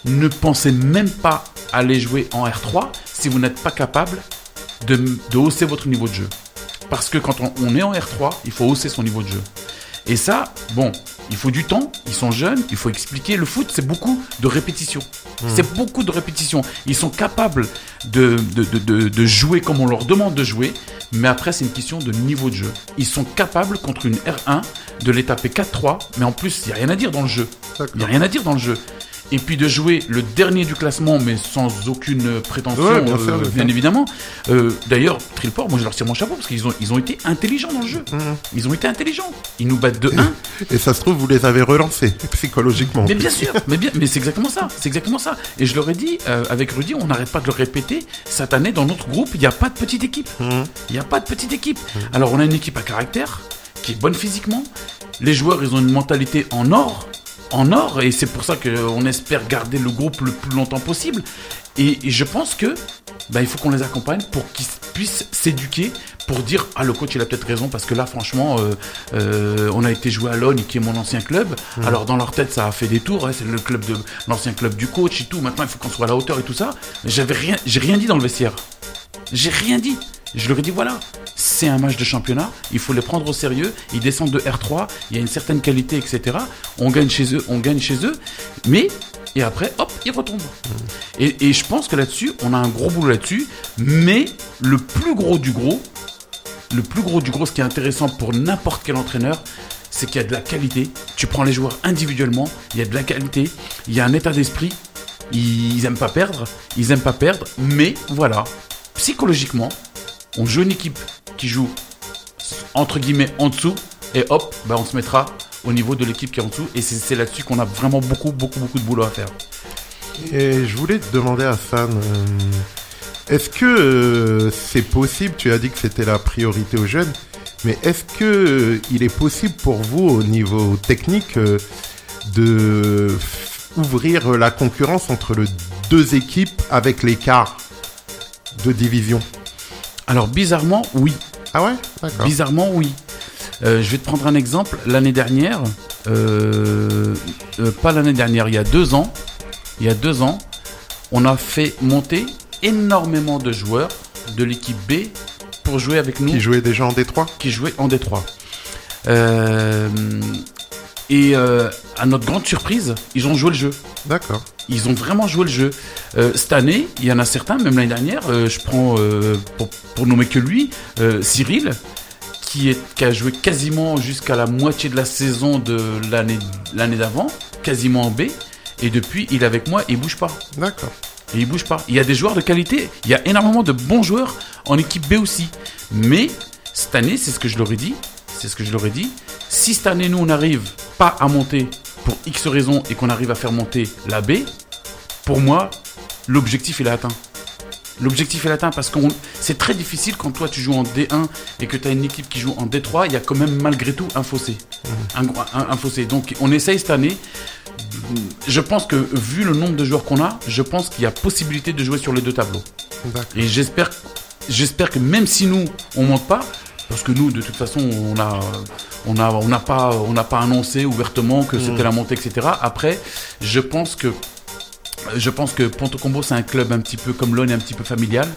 S4: ne pensez même pas aller jouer en R3 si vous n'êtes pas capable de, de hausser votre niveau de jeu. Parce que quand on, on est en R3, il faut hausser son niveau de jeu. Et ça, bon, il faut du temps, ils sont jeunes, il faut expliquer. Le foot, c'est beaucoup de répétition. C'est beaucoup de répétition. Ils sont capables de, de, de, de- de jouer comme on leur demande de jouer, mais après, c'est une question de niveau de jeu. Ils sont capables, contre une R1, de les taper 4-3, mais en plus, il n'y a rien à dire dans le jeu. Il n'y a rien à dire dans le jeu. Et puis de jouer le dernier du classement, mais sans aucune prétention,
S1: Ouais, bien
S4: euh,
S1: sûr, bien
S4: bien
S1: sûr.
S4: évidemment. Euh, D'ailleurs, Trilport, moi je leur tire mon chapeau parce qu'ils ont, ils ont été intelligents dans le jeu. Ils ont été intelligents. Ils nous battent de 1.
S1: Et ça se trouve, vous les avez relancés *laughs* psychologiquement.
S4: Mais bien sûr, mais bien, mais c'est exactement ça, c'est exactement ça. Et je leur ai dit, euh, avec Rudy, on n'arrête pas de le répéter. Cette année, dans notre groupe, il n'y a pas de petite équipe.
S1: Mhm.
S4: Il n'y a pas de petite équipe. Alors, on a une équipe à caractère qui est bonne physiquement. Les joueurs, ils ont une mentalité en or, en or, et c'est pour ça qu'on espère garder le groupe le plus longtemps possible. Et, et je pense que, bah, il faut qu'on les accompagne pour qu'ils puissent s'éduquer, pour dire ah le coach il a peut-être raison parce que là franchement euh, euh, on a été joué à Logne qui est mon ancien club. Alors dans leur tête ça a fait des tours ouais, c'est le club de l'ancien club du coach et tout. Maintenant il faut qu'on soit à la hauteur et tout ça. Mais j'avais rien j'ai rien dit dans le vestiaire. J'ai rien dit Je leur ai dit voilà, c'est un match de championnat, il faut les prendre au sérieux. Ils descendent de R3, il y a une certaine qualité, etc. On gagne chez eux, on gagne chez eux, mais et après, hop, ils retombent. Et, et je pense que là-dessus, on a un gros boulot là-dessus, mais le plus gros du gros, le plus gros du gros, ce qui est intéressant pour n'importe quel entraîneur, c'est qu'il y a de la qualité. Tu prends les joueurs individuellement, il y a de la qualité, il y a un état d'esprit. Ils, ils aiment pas perdre, ils aiment pas perdre, mais voilà, psychologiquement, on joue une équipe qui joue entre guillemets en dessous, et hop, bah on se mettra au niveau de l'équipe qui est en dessous, et c'est là-dessus qu'on a vraiment beaucoup, beaucoup, beaucoup de boulot à faire.
S1: Et je voulais te demander, Hassan, euh, est-ce que euh, c'est possible, tu as dit que c'était la priorité aux jeunes, mais est-ce que euh, il est possible pour vous, au niveau technique, de ouvrir la concurrence entre les deux équipes avec l'écart de division?
S4: Alors bizarrement, oui.
S1: Ah ouais? D'accord.
S4: Bizarrement, oui. Euh, je vais te prendre un exemple. L'année dernière, euh, euh, pas l'année dernière, il y a deux ans, il y a deux ans, on a fait monter énormément de joueurs de l'équipe B pour jouer avec nous,
S1: Qui jouait déjà en Détroit
S4: qui jouaient en Détroit. Euh, et euh, à notre grande surprise, ils ont joué le jeu.
S1: D'accord.
S4: Ils ont vraiment joué le jeu. Euh, cette année, il y en a certains, même l'année dernière, euh, je prends euh, pour, pour nommer que lui, Cyril, qui, est, qui a joué quasiment jusqu'à la moitié de la saison de l'année l'année d'avant, quasiment en B, et depuis, il est avec moi et il bouge pas.
S1: D'accord.
S4: Et il bouge pas. Il y a des joueurs de qualité, il y a énormément de bons joueurs en équipe B aussi. Mais cette année, c'est ce que je leur ai dit, c'est ce que je leur ai dit. Si cette année, nous, on n'arrive pas à monter pour X raisons et qu'on arrive à faire monter la B, pour moi, l'objectif, il est atteint. L'objectif est atteint parce que c'est très difficile quand toi tu joues en D1 et que tu as une équipe qui joue en D3, il y a quand même malgré tout un fossé. Un, gros- un- un fossé. Donc on essaye cette année. Je pense que vu le nombre de joueurs qu'on a, je pense qu'il y a possibilité de jouer sur les deux tableaux. Et j'espère, j'espère que même si nous on monte pas, parce que nous de toute façon on a, on a, on n'a pas, on n'a pas annoncé ouvertement que c'était la montée, etc. Après, je pense que je pense que Ponto Combo c'est un club un petit peu comme l'ON, un petit peu familial.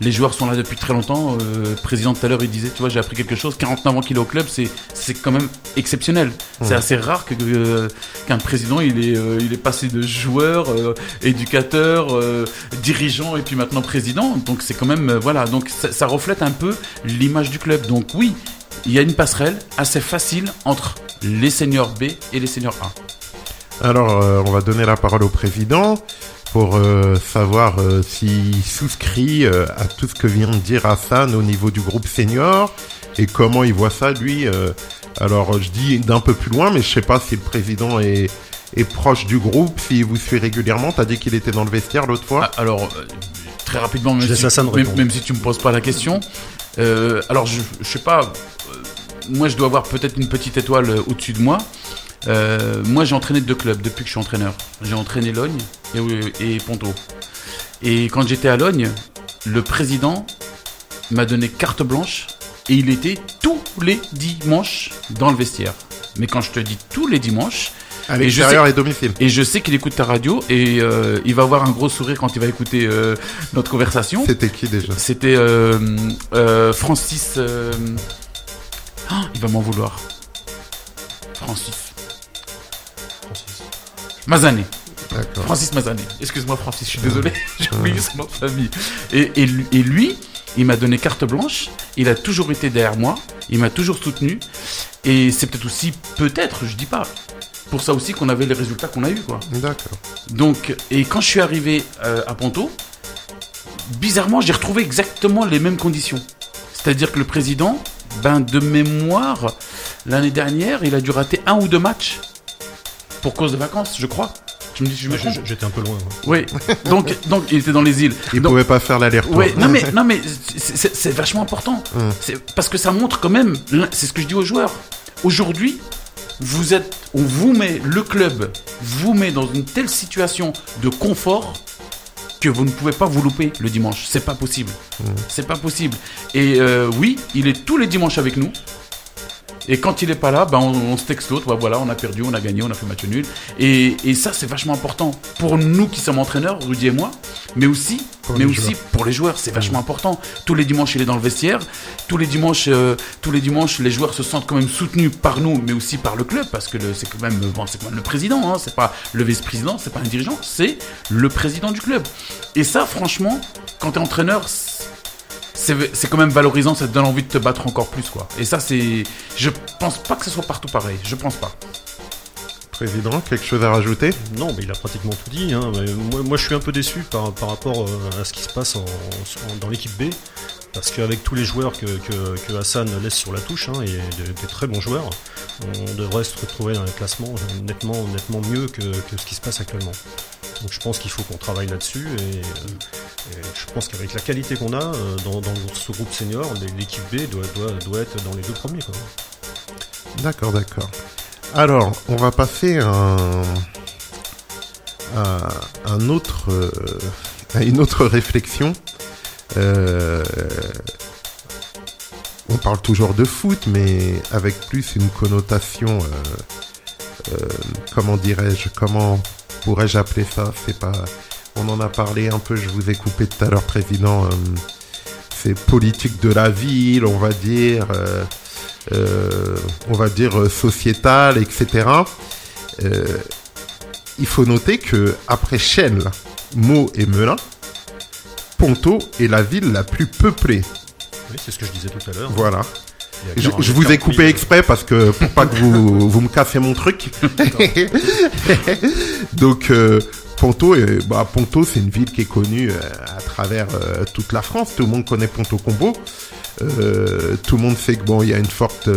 S4: Les joueurs sont là depuis très longtemps. Euh, le président tout à l'heure il disait, tu vois, j'ai appris quelque chose. 49 ans qu'il est au club, c'est quand même exceptionnel. C'est assez rare euh, qu'un président il est euh, il est passé de joueur, euh, éducateur, euh, dirigeant et puis maintenant président. Donc c'est quand même euh, voilà. Donc ça, ça reflète un peu l'image du club. Donc oui, il y a une passerelle assez facile entre les seniors B et les seniors A.
S1: Alors, euh, on va donner la parole au président pour euh, savoir euh, s'il souscrit euh, à tout ce que vient de dire Hassan au niveau du groupe senior et comment il voit ça, lui. euh. alors, je dis d'un peu plus loin, mais je sais pas si le président est, est proche du groupe, s'il vous suit régulièrement. T'as dit qu'il était dans le vestiaire l'autre fois.
S4: Ah, Alors, euh, très rapidement, même si, même, même si tu me poses pas la question. euh, alors, je, je sais pas. euh, moi, je dois avoir peut-être une petite étoile au-dessus de moi. Euh, moi, j'ai entraîné deux clubs depuis que je suis entraîneur. J'ai entraîné Logne et, et Ponto. Et quand j'étais à Logne, le président m'a donné carte blanche et il était tous les dimanches dans le vestiaire. Mais quand je te dis tous les dimanches,
S1: À l'extérieur et domicile.
S4: et je sais qu'il écoute ta radio et euh, il va avoir un gros sourire quand il va écouter euh, notre conversation.
S1: C'était qui déjà?
S4: C'était euh, Francis. ah, il va m'en vouloir. Francis. Mazané.
S1: D'accord.
S4: Francis Mazané. Excuse-moi Francis, je suis désolé, *laughs* j'ai oublié son nom de famille. Et, et lui- et lui, il m'a donné carte blanche, il a toujours été derrière moi, il m'a toujours soutenu. Et c'est peut-être aussi, peut-être, je dis pas, pour ça aussi qu'on avait les résultats qu'on a eu quoi.
S1: D'accord.
S4: Donc, et quand je suis arrivé euh, à Ponto, bizarrement, j'ai retrouvé exactement les mêmes conditions. C'est-à-dire que le président, ben, de mémoire, l'année dernière, il a dû rater un ou deux matchs pour cause de vacances, je crois. Je me dis, je me trompe.
S3: J'étais un peu loin. ouais.
S4: Oui. *laughs* Donc, donc, il était dans les îles.
S1: Il
S4: Donc-
S1: pouvait pas faire l'aller-retour.
S4: Ouais, non mais, *laughs* non mais c'est- vachement important.
S1: Mm.
S4: C'est parce que ça montre quand même. C'est ce que je dis aux joueurs. Aujourd'hui, vous êtes, on vous met le club, vous met dans une telle situation de confort que vous ne pouvez pas vous louper le dimanche. C'est pas possible. C'est pas possible. Et euh, oui, il est tous les dimanches avec nous. Et quand il est pas là, ben on, on se texte l'autre. Voilà, on a perdu, on a gagné, on a fait match nul. Et, et ça, c'est vachement important pour nous qui sommes entraîneurs, Rudy et moi, mais aussi,
S1: Pour
S4: mais
S1: les
S4: aussi
S1: joueurs.
S4: pour les joueurs. C'est vachement important. Tous les dimanches, il est dans le vestiaire. Tous les dimanches, euh, tous les dimanches, les joueurs se sentent quand même soutenus par nous, mais aussi par le club, parce que le- c'est quand même, bon, c'est quand même le président. Hein, c'est pas le vice-président, c'est pas un dirigeant, c'est le président du club. Et ça, franchement, quand t'es entraîneur, c'est quand même valorisant, ça te donne envie de te battre encore plus, quoi. Et ça, c'est. Je pense pas que ce soit partout pareil. Je pense pas.
S1: Président, quelque chose à rajouter?
S3: Non, mais il a pratiquement tout dit. hein. Mais Moi, moi, je suis un peu déçu par, par rapport euh, à ce qui se passe en- en- dans l'équipe B. Parce qu'avec tous les joueurs que, que- que Hassan laisse sur la touche, hein, et des, des très bons joueurs, on devrait se retrouver dans un classement nettement, nettement mieux que, que ce qui se passe actuellement. Donc je pense qu'il faut qu'on travaille là-dessus et, euh, je pense qu'avec la qualité qu'on a euh, dans, dans ce groupe senior, l'équipe B doit, doit, doit être dans les deux premiers.
S1: D'accord, d'accord. Alors, on va passer à un, autre, euh, à une autre réflexion. Euh, on parle toujours de foot, mais avec plus une connotation, comment dirais-je, comment pourrais-je appeler ça? C'est pas, on en a parlé un peu. Je vous ai coupé tout à l'heure, président. euh, c'est politique de la ville, on va dire. euh, euh, on va dire sociétale, etc. Il faut noter que après Chelles, Meaux et Melun, Ponto est la ville la plus peuplée.
S3: Oui, c'est ce que je disais tout à l'heure.
S1: Voilà. Je,
S3: 40
S1: je vous ai
S3: 40
S1: coupé
S3: 000,
S1: exprès parce que pour pas que vous, vous me cassez mon truc. *laughs* *laughs* Donc euh, Ponto, bah, Ponto, c'est une ville qui est connue euh, à travers euh, toute la France. Tout le monde connaît Ponto Combo. Euh, tout le monde sait que bon, il y a une forte,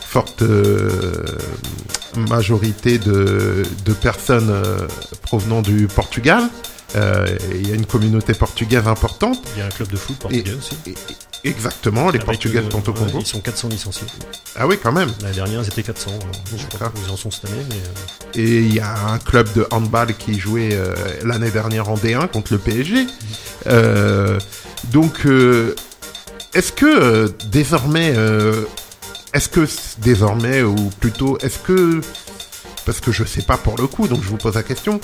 S1: forte majorité de, de personnes provenant du Portugal. Euh, Il y a une communauté portugaise importante.
S3: Il y a un club de foot portugais aussi.
S1: Et- exactement, les
S3: Avec,
S1: Portugais
S3: euh,
S1: Ponto
S3: ouais,
S1: Combo.
S3: Ils sont 400 licenciés.
S1: Ah oui, quand même.
S3: L'année dernière, ils étaient 400. Je sais pas
S1: D'accord.
S3: où ils en sont cette année, mais euh,
S1: Et il y a un club de handball qui jouait euh, l'année dernière en D1 contre le PSG. Euh, donc, euh, est-ce que désormais, est-ce que désormais, ou plutôt, est-ce que, parce que je sais pas pour le coup, donc je vous pose la question.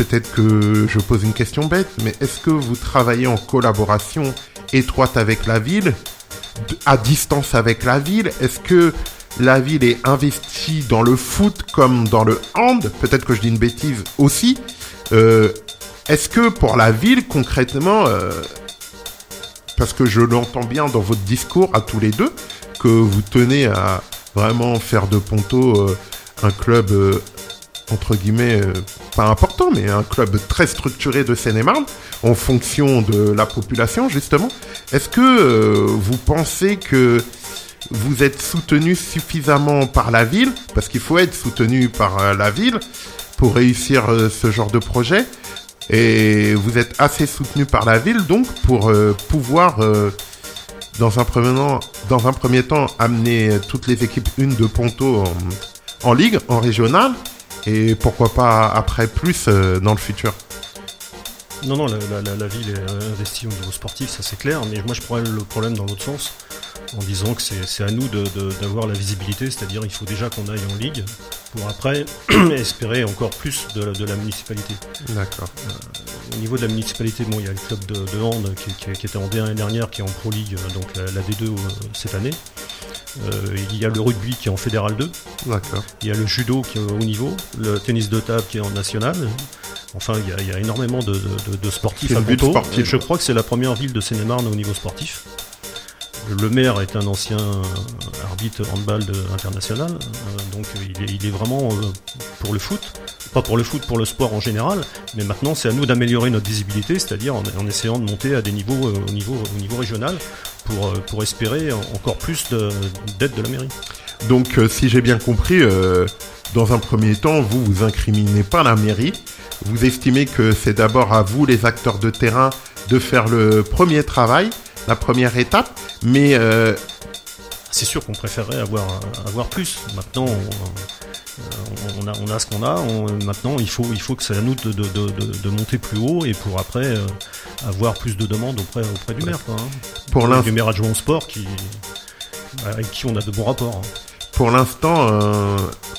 S1: Peut-être que je pose une question bête, mais est-ce que vous travaillez en collaboration étroite avec la ville, à distance avec la ville? Est-ce que la ville est investie dans le foot comme dans le hand? Peut-être que je dis une bêtise aussi. Euh, Est-ce que pour la ville, concrètement, euh, parce que je l'entends bien dans votre discours à tous les deux, que vous tenez à vraiment faire de Ponto euh, un club, entre guillemets, euh, pas important, mais un club très structuré de Seine-et-Marne, en fonction de la population, justement. Est-ce que euh, vous pensez que vous êtes soutenu suffisamment par la ville, parce qu'il faut être soutenu par euh, la ville pour réussir ce genre de projet, et vous êtes assez soutenu par la ville, donc pour pouvoir, dans, un premier temps, dans un premier temps, amener toutes les équipes une de Ponto en, en ligue, en régional, et pourquoi pas après plus euh, dans le futur.
S3: non, non, la, la- la- la ville est investie au niveau sportif, ça c'est clair, mais moi je prends le problème dans l'autre sens, en disant que c'est à nous d'avoir la visibilité, c'est-à-dire il faut déjà qu'on aille en ligue pour après *clears throat* espérer encore plus de, la- de la municipalité.
S1: D'accord.
S3: Au niveau de la municipalité, bon, il y a le club de, de hand qui, qui- qui était en D1 l'année dernière, qui est en Pro League, euh, donc la, la D2 euh, cette année. Euh, il y a le rugby qui est en Fédéral 2.
S1: D'accord.
S3: Il y a le judo qui est au niveau, le tennis de table qui est en national. Enfin, il y a, il y a énormément de, de- de sportifs à Ponto.
S1: sportive.
S3: Je crois que c'est la première ville de Seine-et-Marne au niveau sportif. Le maire est un ancien arbitre handball de- international, euh, donc il est, il est vraiment euh, pour le foot. Pas pour le foot, pour le sport en général, mais maintenant c'est à nous d'améliorer notre visibilité, c'est-à-dire en, en essayant de monter à des niveaux euh, au niveau, au niveau régional pour, euh, pour espérer en- encore plus de- d'aide de la mairie.
S1: Donc, euh, si j'ai bien compris, euh, dans un premier temps, vous vous incriminez pas la mairie. Vous estimez que c'est d'abord à vous, les acteurs de terrain, de faire le premier travail, la première étape. Mais euh,
S3: C'est sûr qu'on préférerait avoir, avoir plus. Maintenant, on, on a, on a ce qu'on a. On- maintenant, il faut, il faut que c'est à nous de, de, de, monter plus haut et pour après euh, avoir plus de demandes auprès, auprès du maire. Quoi, hein.
S1: pour
S3: du
S1: l'instant,
S3: maire adjoint au sport qui, avec qui on a de bons rapports. hein.
S1: Pour l'instant, euh,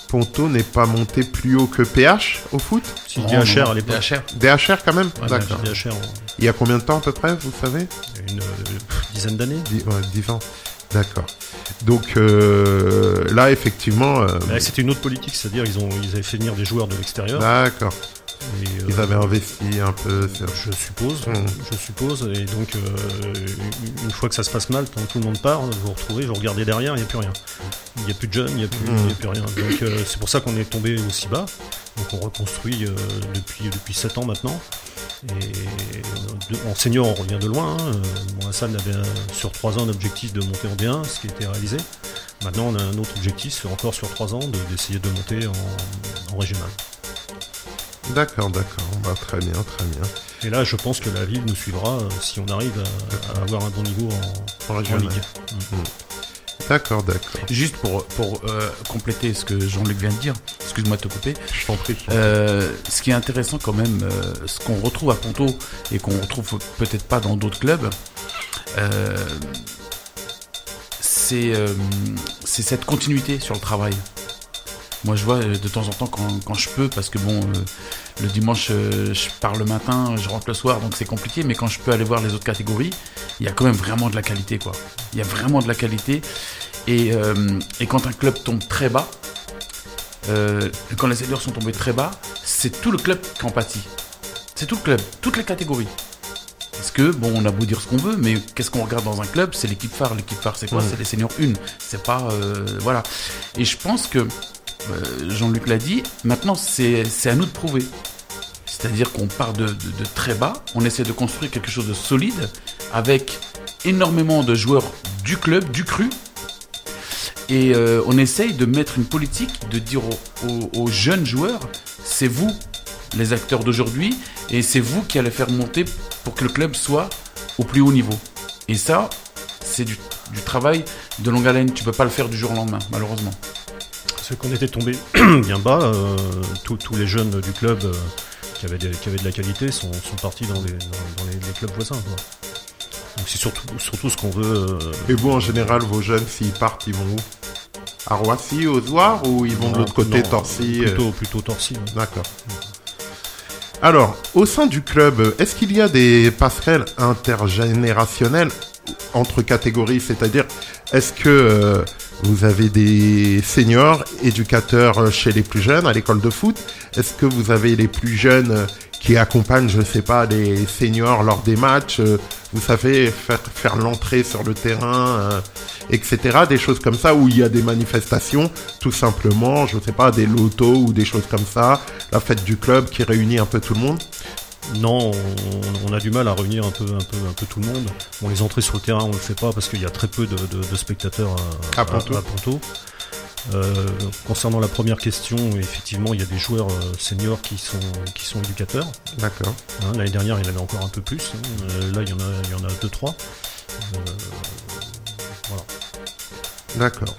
S1: Ponto n'est pas monté plus haut que PH au foot?
S3: Si DHR à l'époque.
S4: DHR.
S1: DHR quand même?
S4: Ouais,
S1: D'accord.
S3: DHR, en-
S1: Il y a combien de temps à peu près, vous savez?
S3: Une euh, dizaine d'années.
S1: Dix- ouais, 10 ans. D'accord. Donc euh, là, effectivement... euh,
S3: C'était une autre politique, c'est-à-dire ils ont ils avaient fait venir des joueurs de l'extérieur.
S1: D'accord.
S3: Et, euh,
S1: Ils avaient investi un peu.
S3: Je suppose, je suppose, et donc euh, une- fois que ça se passe mal, quand tout le monde part, vous vous retrouvez, vous regardez derrière, il n'y a plus rien. Il n'y a plus de jeunes, il n'y a, plus-
S1: Mm.
S3: il a plus rien. Donc euh, c'est pour ça qu'on est tombé aussi bas. Donc on reconstruit euh, depuis, depuis 7 ans maintenant. Et de- en senior, on revient de loin. hein. Euh, Bon, Hassan avait sur 3 ans un objectif de monter en D1, ce qui a été réalisé. Maintenant, on a un autre objectif, c'est encore sur 3 ans, de- d'essayer de, monter en, en régional.
S1: D'accord, d'accord. Bah, très bien, très bien.
S3: Et là, je pense que la ville nous suivra euh, si on arrive à, à avoir un bon niveau en,
S1: En
S3: en ligue.
S1: D'accord, d'accord.
S4: Juste pour, pour euh, compléter ce que Jean-Luc vient de dire, excuse-moi de te couper,
S1: Je t'en prie. je t'en prie.
S4: Euh, ce qui est intéressant quand même, euh, ce qu'on retrouve à Ponto et qu'on retrouve peut-être pas dans d'autres clubs, euh, c'est euh, c'est cette continuité sur le travail. Moi, je vois euh, de temps en temps quand, quand je peux, parce que bon, euh, le dimanche, euh, je pars le matin, je rentre le soir, donc c'est compliqué, mais quand je peux aller voir les autres catégories, il y a quand même vraiment de la qualité, quoi. Il y a vraiment de la qualité. Et, euh, et quand un club tombe très bas, euh, quand les seniors sont tombés très bas, c'est tout le club qui en pâtit. C'est tout le club, toutes les catégories. Parce que, bon, on a beau dire ce qu'on veut, mais qu'est-ce qu'on regarde dans un club? C'est l'équipe phare. L'équipe phare, c'est quoi? C'est les seniors 1. C'est pas. euh, voilà. Et je pense que, euh, Jean-Luc l'a dit, maintenant, c'est à nous de prouver. C'est-à-dire qu'on part de, très bas, on essaie de construire quelque chose de solide, avec énormément de joueurs du club, du cru, et euh, on essaye de mettre une politique, de dire aux, jeunes joueurs, c'est vous les acteurs d'aujourd'hui, et c'est vous qui allez faire monter pour que le club soit au plus haut niveau. Et ça, c'est du, travail de longue haleine, tu peux pas le faire du jour au lendemain, malheureusement.
S3: C'est qu'on était tombé *clears throat* bien bas. euh, tous- les jeunes du club euh, qui, avaient des- qui avaient de la qualité sont, sont partis dans les, dans, dans les, les clubs voisins. quoi. Donc c'est surtout, surtout ce qu'on veut. euh,
S1: Et vous, en général, vos jeunes, s'ils partent, ils vont où? À Roissy, aux Oirs, ou ils vont de l'autre côté,
S3: non,
S1: Torcy euh,
S3: Plutôt, plutôt Torcy. ouais.
S1: D'accord. Alors, au sein du club, est-ce qu'il y a des passerelles intergénérationnelles entre catégories? C'est-à-dire, est-ce que euh, vous avez des seniors éducateurs euh, chez les plus jeunes à l'école de foot Est-ce que vous avez les plus jeunes euh, qui accompagnent, je sais pas, les seniors lors des matchs euh, Vous savez, faire, faire l'entrée sur le terrain, etc. Des choses comme ça où il y a des manifestations, tout simplement, je sais pas, des lotos ou des choses comme ça, la fête du club qui réunit un peu tout le monde?
S3: Non, on, on a du mal à réunir un peu, un peu, un peu tout le monde. Bon, les entrées sur le terrain, on le fait pas parce qu'il y a très peu de, de- de spectateurs à,
S1: À Ponto.
S3: Ponto. Euh, concernant la première question, effectivement, il y a des joueurs euh, seniors qui sont, qui sont éducateurs.
S1: D'accord.
S3: Hein, L'année dernière, il y en avait encore un peu plus. hein. Euh, là, il y en a, il y en a deux, trois. Euh, voilà.
S1: D'accord.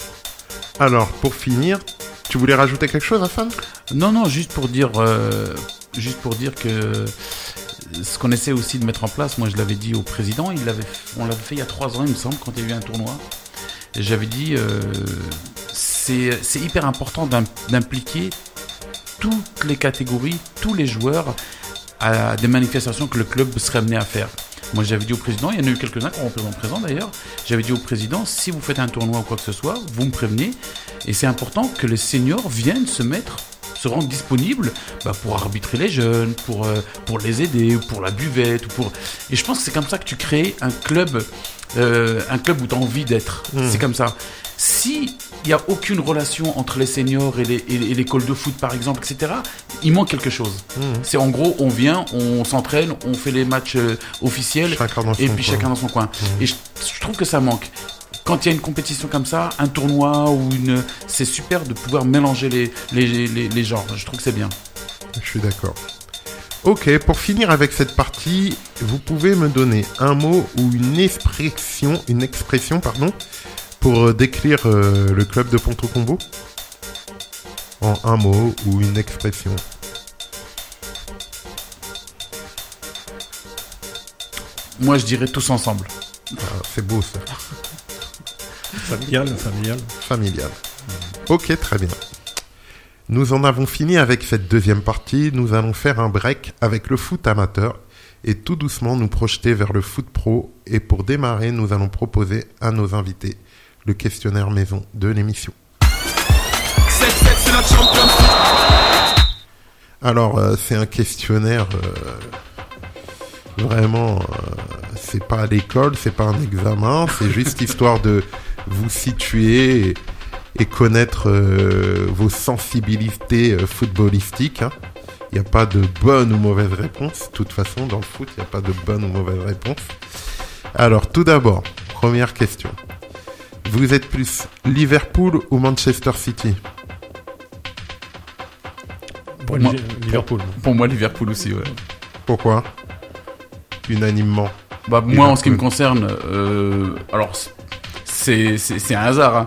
S1: Alors, pour finir, tu voulais rajouter quelque chose, Hassan?
S4: Non, non, juste pour dire, euh, juste pour dire que ce qu'on essaie aussi de mettre en place, moi je l'avais dit au président, il on l'avait fait il y a trois ans, il me semble, quand il y a eu un tournoi. J'avais dit, euh, c'est hyper important d'im- d'impliquer toutes les catégories, tous les joueurs à des manifestations que le club serait amené à faire. Moi, j'avais dit au président, il y en a eu quelques-uns qui ont représenté présent d'ailleurs. J'avais dit au président, si vous faites un tournoi ou quoi que ce soit, vous me prévenez. Et c'est important que les seniors viennent se mettre, se rendre disponibles bah, pour arbitrer les jeunes, pour, euh, pour les aider, pour la buvette. Ou pour... Et je pense que c'est comme ça que tu crées un club, euh, un club où tu as envie d'être.
S1: Mmh.
S4: C'est comme ça. Si il n'y a aucune relation entre les seniors et les- et et l'école de foot, par exemple, etc., il manque quelque chose. C'est en gros, on vient, on s'entraîne, on fait les matchs euh, officiels, et puis chacun dans son coin. Et je, je trouve que ça manque. Quand il y a une compétition comme ça, un tournoi ou une, c'est super de pouvoir mélanger les, les, les, les genres. Je trouve que c'est bien.
S1: Je suis d'accord. Ok, pour finir avec cette partie, vous pouvez me donner un mot ou une expression, une expression, pardon, pour euh, décrire euh, le club de Ponto Combo? En un mot ou une expression.
S4: Moi, je dirais tous ensemble.
S1: Ah, c'est beau ça.
S3: Familial, familial.
S1: familial. Ok, très bien. Nous en avons fini avec cette deuxième partie. Nous allons faire un break avec le foot amateur et tout doucement nous projeter vers le foot pro. Et pour démarrer, nous allons proposer à nos invités le questionnaire maison de l'émission. Alors, euh, c'est un questionnaire euh, vraiment. euh, c'est pas à l'école, c'est pas un examen, c'est juste histoire de vous situer et, et connaître euh, vos sensibilités euh, footballistiques. Il n'y a pas de bonne ou mauvaise réponse. De toute façon, dans le foot, il n'y a pas de bonne ou mauvaise réponse. Alors, tout d'abord, première question. Vous êtes plus Liverpool ou Manchester City?
S3: Pour
S4: Moi-
S3: Liverpool.
S4: Pour moi, Liverpool aussi, ouais.
S1: Pourquoi? Unanimement.
S4: Bah, moi, en ce qui me concerne, euh, alors, c'est un hasard. hein.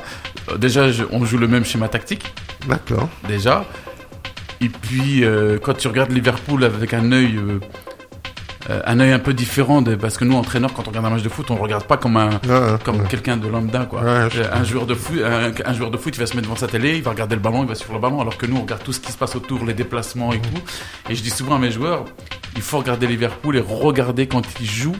S4: Euh, Déjà, je- on joue le même schéma tactique,
S1: D'accord.
S4: déjà. Et puis, euh, quand tu regardes Liverpool avec un œil, euh, un œil un peu différent, de, parce que nous, entraîneurs, quand on regarde un match de foot, on regarde pas comme un,
S1: Ouais,
S4: comme
S1: ouais.
S4: quelqu'un de lambda quoi.
S1: Ouais, je
S4: un joueur de foot, un, un joueur de foot, il va se mettre devant sa télé, il va regarder le ballon, il va suivre le ballon, alors que nous on regarde tout ce qui se passe autour, les déplacements et tout. Et je dis souvent à mes joueurs, il faut regarder Liverpool et regarder quand ils jouent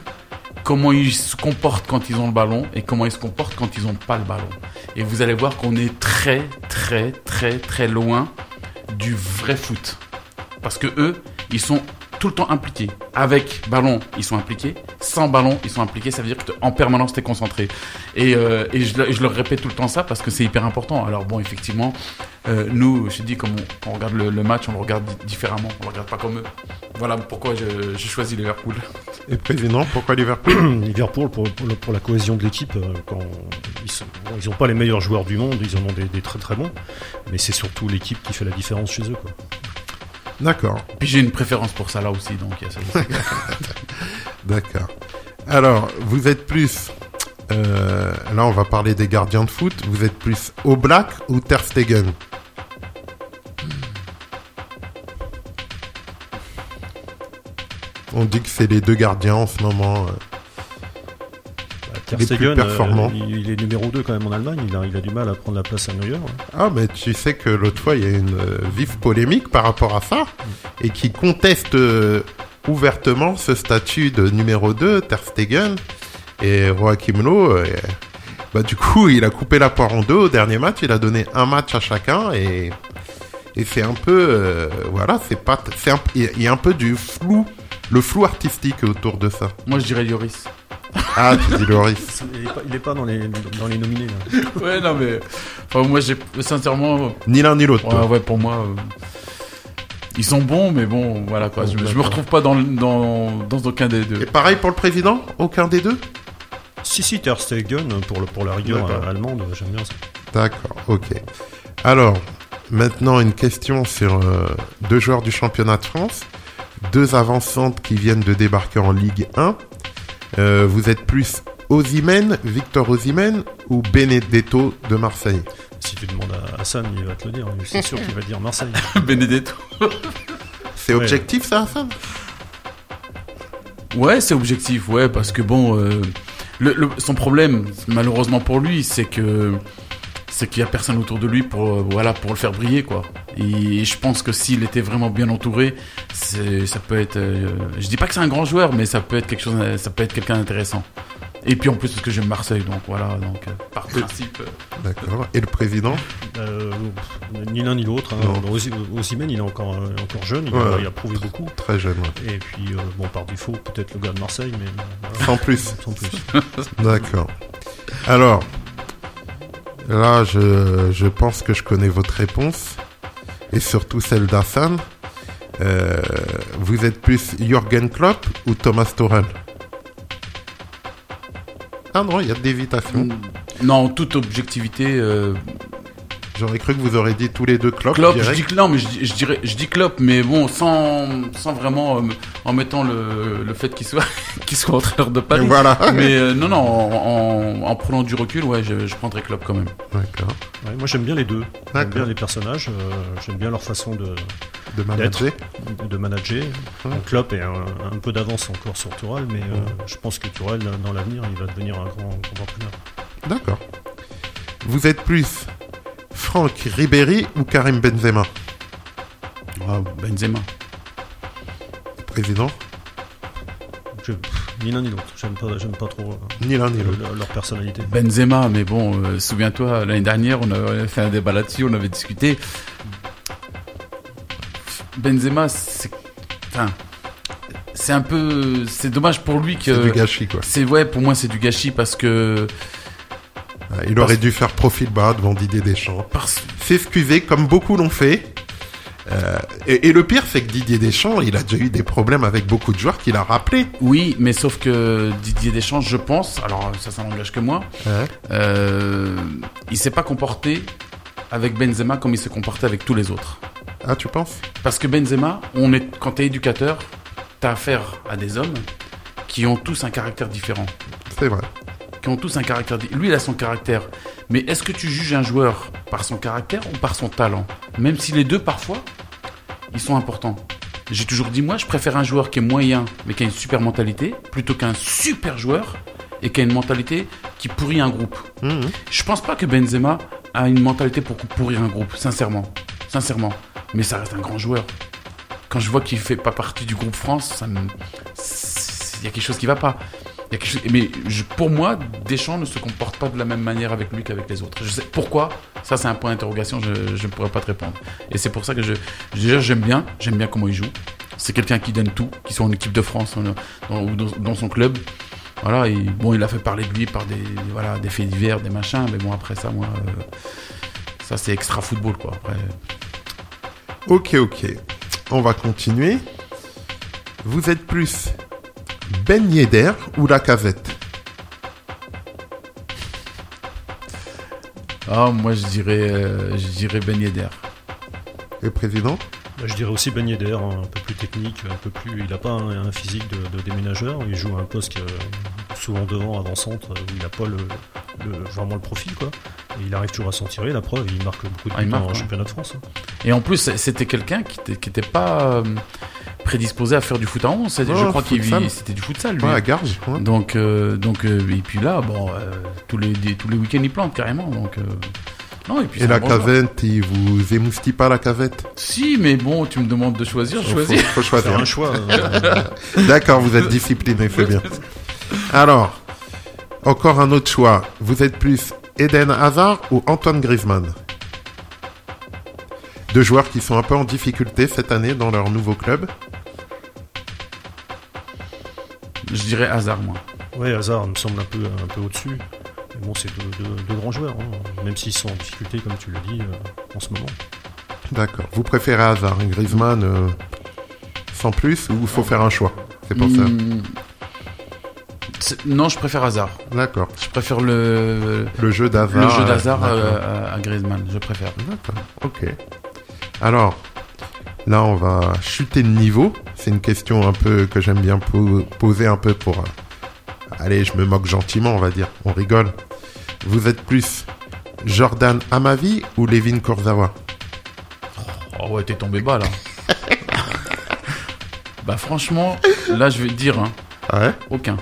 S4: comment ils se comportent quand ils ont le ballon et comment ils se comportent quand ils n'ont pas le ballon. Et vous allez voir qu'on est très très très très loin du vrai foot. Parce que eux, ils sont tout le temps impliqués. Avec ballon, ils sont impliqués. Sans ballon, ils sont impliqués. Ça veut dire qu'en permanence, tu es concentré. Et, euh, et je, le- je leur répète tout le temps ça parce que c'est hyper important. Alors bon, effectivement, euh, nous, je dis, comme on, quand on regarde le, le match, on le regarde di- différemment. On le regarde pas comme eux. Voilà pourquoi je- j'ai choisi Liverpool.
S1: Et président, pourquoi Liverpool *coughs*
S3: Liverpool, pour, pour, le- pour la cohésion de l'équipe, euh, quand ils sont, bon, ils ont pas les meilleurs joueurs du monde, ils en ont des, des très très bons, mais c'est surtout l'équipe qui fait la différence chez eux. Quoi.
S1: D'accord,
S4: Puis j'ai une préférence pour ça là aussi, donc il y a ça aussi. *laughs*
S1: d'accord. Alors, vous êtes plus... euh, là, on va parler des gardiens de foot. Vous êtes plus Oblak ou Ter Stegen? On dit que c'est les deux gardiens en ce moment. euh.
S3: Ter
S1: Il est plus
S3: Stegen, euh,
S1: performant.
S3: il, il est numéro 2 quand même en Allemagne, il a, il a du mal à prendre la place à Neuer. hein.
S1: Ah, mais tu sais que l'autre fois, il y a une euh, vive polémique par rapport à ça, et qui conteste euh, ouvertement ce statut de numéro 2, Ter Stegen, et Joachim Low, euh, bah, du coup, il a coupé la poire en deux au dernier match, il a donné un match à chacun, et, et c'est un peu, euh, voilà, c'est pas, c'est un- il y a- il y a un peu du flou, le flou artistique autour de ça.
S4: Moi, je dirais Lloris.
S1: Ah, tu dis Loris.
S3: Il est pas, il est pas dans, les, dans les nominés. Là. *laughs*
S4: ouais, non mais, enfin, moi, j'ai sincèrement,
S1: Ni l'un ni l'autre.
S4: Ouais, pour moi, euh, ils sont bons, mais bon, voilà quoi.
S3: Bon,
S4: je, me- je me retrouve pas dans, le- dans, dans aucun des
S1: Et
S4: deux.
S1: pareil pour le président? Aucun des deux?
S3: Si, si, Ter Stegen, pour, le, pour la rigueur allemande, j'aime bien ça.
S1: D'accord, ok. Alors, maintenant une question sur euh, deux joueurs du championnat de France, deux avancantes qui viennent de débarquer en Ligue 1. Euh, vous êtes plus Osimhen, Victor Osimhen ou Benedetto de Marseille
S3: Si tu demandes à Hassan, il va te le dire. C'est sûr qu'il va te dire Marseille. *laughs*
S4: Benedetto.
S1: C'est
S3: Ouais.
S1: objectif ça, Hassan?
S4: Ouais, c'est objectif, ouais, parce que bon, euh, le, le- son problème, malheureusement pour lui, c'est que c'est qu'il y a personne autour de lui pour euh, voilà pour le faire briller quoi. Et je pense que s'il était vraiment bien entouré, ça peut être. euh, je dis pas que c'est un grand joueur, mais ça peut être quelque chose, ça peut être quelqu'un d'intéressant. Et puis en plus parce que j'aime Marseille, donc voilà, donc euh, par principe. euh,
S1: D'accord. Et le président?
S3: Euh, ni l'un ni l'autre. Hein. Il est encore, euh, encore jeune, il,
S1: Ouais.
S3: a, il a prouvé beaucoup.
S1: Très jeune, ouais.
S3: Et puis, euh, bon, par défaut, peut-être le gars de Marseille, mais
S1: Sans plus.
S3: sans plus. *laughs*
S1: D'accord. Alors, là, je, pense que je connais votre réponse, et surtout celle d'Hassan. Euh, vous êtes plus Jürgen Klopp ou Thomas Tuchel? Ah non, il y a de l'évitation.
S4: Non, en toute objectivité, euh,
S1: J'aurais cru que vous aurez dit tous les deux Klopp.
S4: Klopp, je dis que non, mais je, dirais, je dis Klopp, mais bon, sans, sans vraiment, euh, en mettant le, le fait qu'il soit, *laughs* qu'il soit entraîneur de Paris.
S1: Voilà.
S4: Mais euh, non, non, en, en, en prenant du recul, ouais, je, je prendrais Klopp quand même.
S1: D'accord.
S3: Ouais, moi, j'aime bien les deux. J'aime bien les personnages, euh, j'aime bien leur façon de,
S1: De manager.
S3: de manager.
S1: Ouais.
S3: Donc, Klopp est un, un peu d'avance encore sur Tourelle, mais euh, je pense que Tourelle, dans l'avenir, il va devenir un grand, grand entraîneur.
S1: D'accord. Vous êtes plus Franck Ribéry ou Karim Benzema
S4: Ah, Benzema.
S1: Président
S3: Je- ni l'un ni l'autre. J'aime pas, j'aime pas trop euh,
S1: Ni l'un ni l'autre.
S3: leur, leur personnalité.
S4: Benzema, mais bon, euh, souviens-toi, l'année dernière, on avait fait un débat là-dessus, on avait discuté. Benzema, c'est. Enfin. C'est un peu. C'est dommage pour lui que.
S1: C'est du gâchis, quoi.
S4: C'est ouais, pour moi, c'est du gâchis parce que.
S1: Il aurait dû faire profil bas devant Didier Deschamps.
S4: Parce,
S1: S'excuser comme beaucoup l'ont fait. Euh, et, et le pire, c'est que Didier Deschamps, il a déjà eu des problèmes avec beaucoup de joueurs qu'il a rappelé.
S4: oui, mais sauf que Didier Deschamps, je pense, alors ça, ça n'engage que moi, euh, il s'est pas comporté avec Benzema comme il s'est comporté avec tous les autres.
S1: Ah, tu penses?
S4: Parce que Benzema, on est, quand t'es éducateur, t'as affaire à des hommes qui ont tous un caractère différent.
S1: C'est vrai.
S4: Qui ont tous un caractère. Lui, il a son caractère. Mais est-ce que tu juges un joueur par son caractère ou par son talent? Même si les deux, parfois, ils sont importants. J'ai toujours dit, moi, je préfère un joueur qui est moyen, mais qui a une super mentalité, plutôt qu'un super joueur et qui a une mentalité qui pourrit un groupe.
S1: Mhm.
S4: Je pense pas que Benzema a une mentalité pour pourrir un groupe, sincèrement. Sincèrement. Mais ça reste un grand joueur. Quand je vois qu'il fait pas partie du groupe France, ça me... il y a quelque chose qui va pas. Mais pour moi, Deschamps ne se comporte pas de la même manière avec lui qu'avec les autres. Je sais pourquoi. Ça, c'est un point d'interrogation. Je ne pourrais pas te répondre. Et c'est pour ça que je déjà j'aime bien, j'aime bien comment il joue. C'est quelqu'un qui donne tout, qui soit en équipe de France ou dans, son club. Voilà, bon, il a fait parler de lui par des, voilà, des faits divers, des machins, mais bon, après ça, moi, euh, ça c'est extra football, quoi. Après,
S1: Ok, ok. On va continuer. Vous êtes plus Ben Yedder ou la casette
S4: ah, moi je dirais, euh, je dirais Ben Yedder.
S1: Le président?
S3: Bah, je dirais aussi Ben Yedder, hein, un peu plus technique, un peu plus. Il n'a pas un, un physique de, de déménageur. Il joue à un poste qui, euh, souvent devant, avant-centre, où il n'a pas le, le- vraiment le profil, quoi. Et il arrive toujours à s'en tirer. La preuve, il marque beaucoup de
S4: Ah,
S3: buts en
S4: ouais.
S3: championnat de France. hein.
S4: Et en plus, c'était quelqu'un qui était, qui était pas euh, prédisposé à faire du foot à 11. C'est-à-dire,
S1: Oh,
S4: je crois qu'il c'était du futsal, lui.
S1: Ouais, à Garges. ouais.
S4: Donc, euh, donc euh, et puis là, bon, euh, tous les, des- tous les week-ends, il plante carrément. Donc, euh, non, et puis
S1: Et
S4: c'est
S1: la
S4: bon
S1: casette, il vous émoustille pas la casette
S4: Si, mais bon, tu me demandes de choisir, je
S1: faut,
S4: choisis.
S1: faut choisir.
S3: Un choix. euh, *laughs*
S1: D'accord, vous êtes discipliné, c'est bien. *laughs* Alors, encore un autre choix. Vous êtes plus Eden Hazard ou Antoine Griezmann? Deux joueurs qui sont un peu en difficulté cette année dans leur nouveau club.
S4: Je dirais hasard, moi.
S3: Ouais, Hazard me semble un peu, un peu au-dessus. Mais bon, c'est deux, deux- deux grands joueurs, hein, même s'ils sont en difficulté, comme tu le dis, euh, en ce moment.
S1: D'accord. Vous préférez Hazard, Griezmann euh, sans plus ou faut faire un choix? C'est pour ça.
S4: Hmm, Non, je préfère hasard.
S1: D'accord.
S4: Je préfère le,
S1: Le jeu
S4: le
S1: d'Hazard.
S4: jeu
S1: euh,
S4: euh, à Griezmann. Je préfère.
S1: D'accord, ok. Alors, là, on va chuter de niveau. C'est une question un peu que j'aime bien po- poser un peu pour... euh, Allez, je me moque gentiment, on va dire. On rigole. Vous êtes plus Jordan Amavi ou Levin Kurzawa?
S4: Oh ouais, t'es tombé bas là. *laughs* bah franchement, là je vais te dire, hein,
S1: Ah ouais
S4: aucun.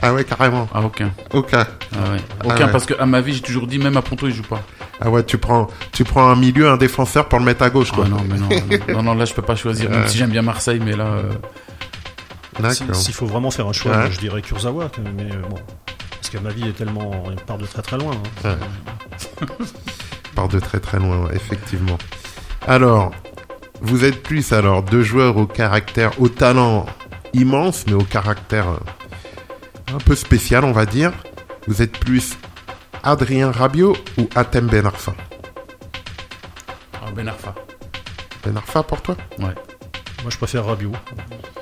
S1: Ah ouais, carrément.
S4: Ah aucun.
S1: Aucun.
S4: Ah ouais.
S1: Ah
S4: Aucun
S1: ouais.
S4: parce que à ma vie j'ai toujours dit même à Ponto il joue pas.
S1: Ah ouais, tu prends, tu prends un milieu, un défenseur pour le mettre à gauche,
S4: Ah
S1: quoi.
S4: non mais non, *laughs* non, non, non, là je peux pas choisir. Même si j'aime bien Marseille, mais là euh,
S3: Si-. S'il faut vraiment faire un choix,
S1: Ouais.
S3: je dirais Kurzawa, mais euh, bon. Parce que ma vie est tellement. Elle part de très très loin. hein.
S1: part de très très loin, ouais, effectivement. Alors, vous êtes plus alors deux joueurs au caractère, au talent immense, mais au caractère euh, un peu spécial, on va dire. Vous êtes plus Adrien Rabiot ou Atem Ben Arfa
S4: ah, Ben Arfa.
S1: Ben Arfa pour toi
S4: Ouais.
S3: Moi, je préfère Rabiot.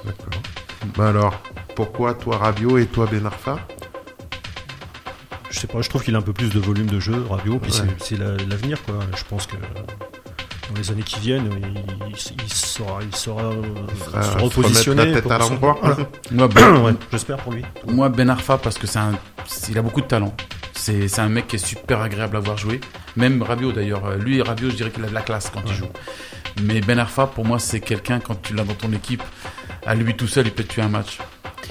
S1: D'accord. Bah alors, pourquoi toi Rabiot et toi Ben Arfa
S3: Je sais pas, je trouve qu'il a un peu plus de volume de jeu, Rabiot, puis
S1: Ouais.
S3: c'est- c'est la- l'avenir, quoi. Je pense que dans les années qui viennent, il, il- il saura, il repositionner.
S1: la tête
S3: pour
S1: à l'endroit
S3: Voilà.
S4: Moi Ben,
S3: Ouais, J'espère pour lui.
S4: moi, Ben Arfa parce que c'est un, il a beaucoup de talent. C'est un mec qui est super agréable à voir jouer. Même Rabiot d'ailleurs. Euh, Lui, Rabiot, je dirais qu'il a de la classe quand il joue. Mais Ben Arfa, pour moi, c'est quelqu'un quand tu l'as dans ton équipe, à lui tout seul, il peut te tuer un match.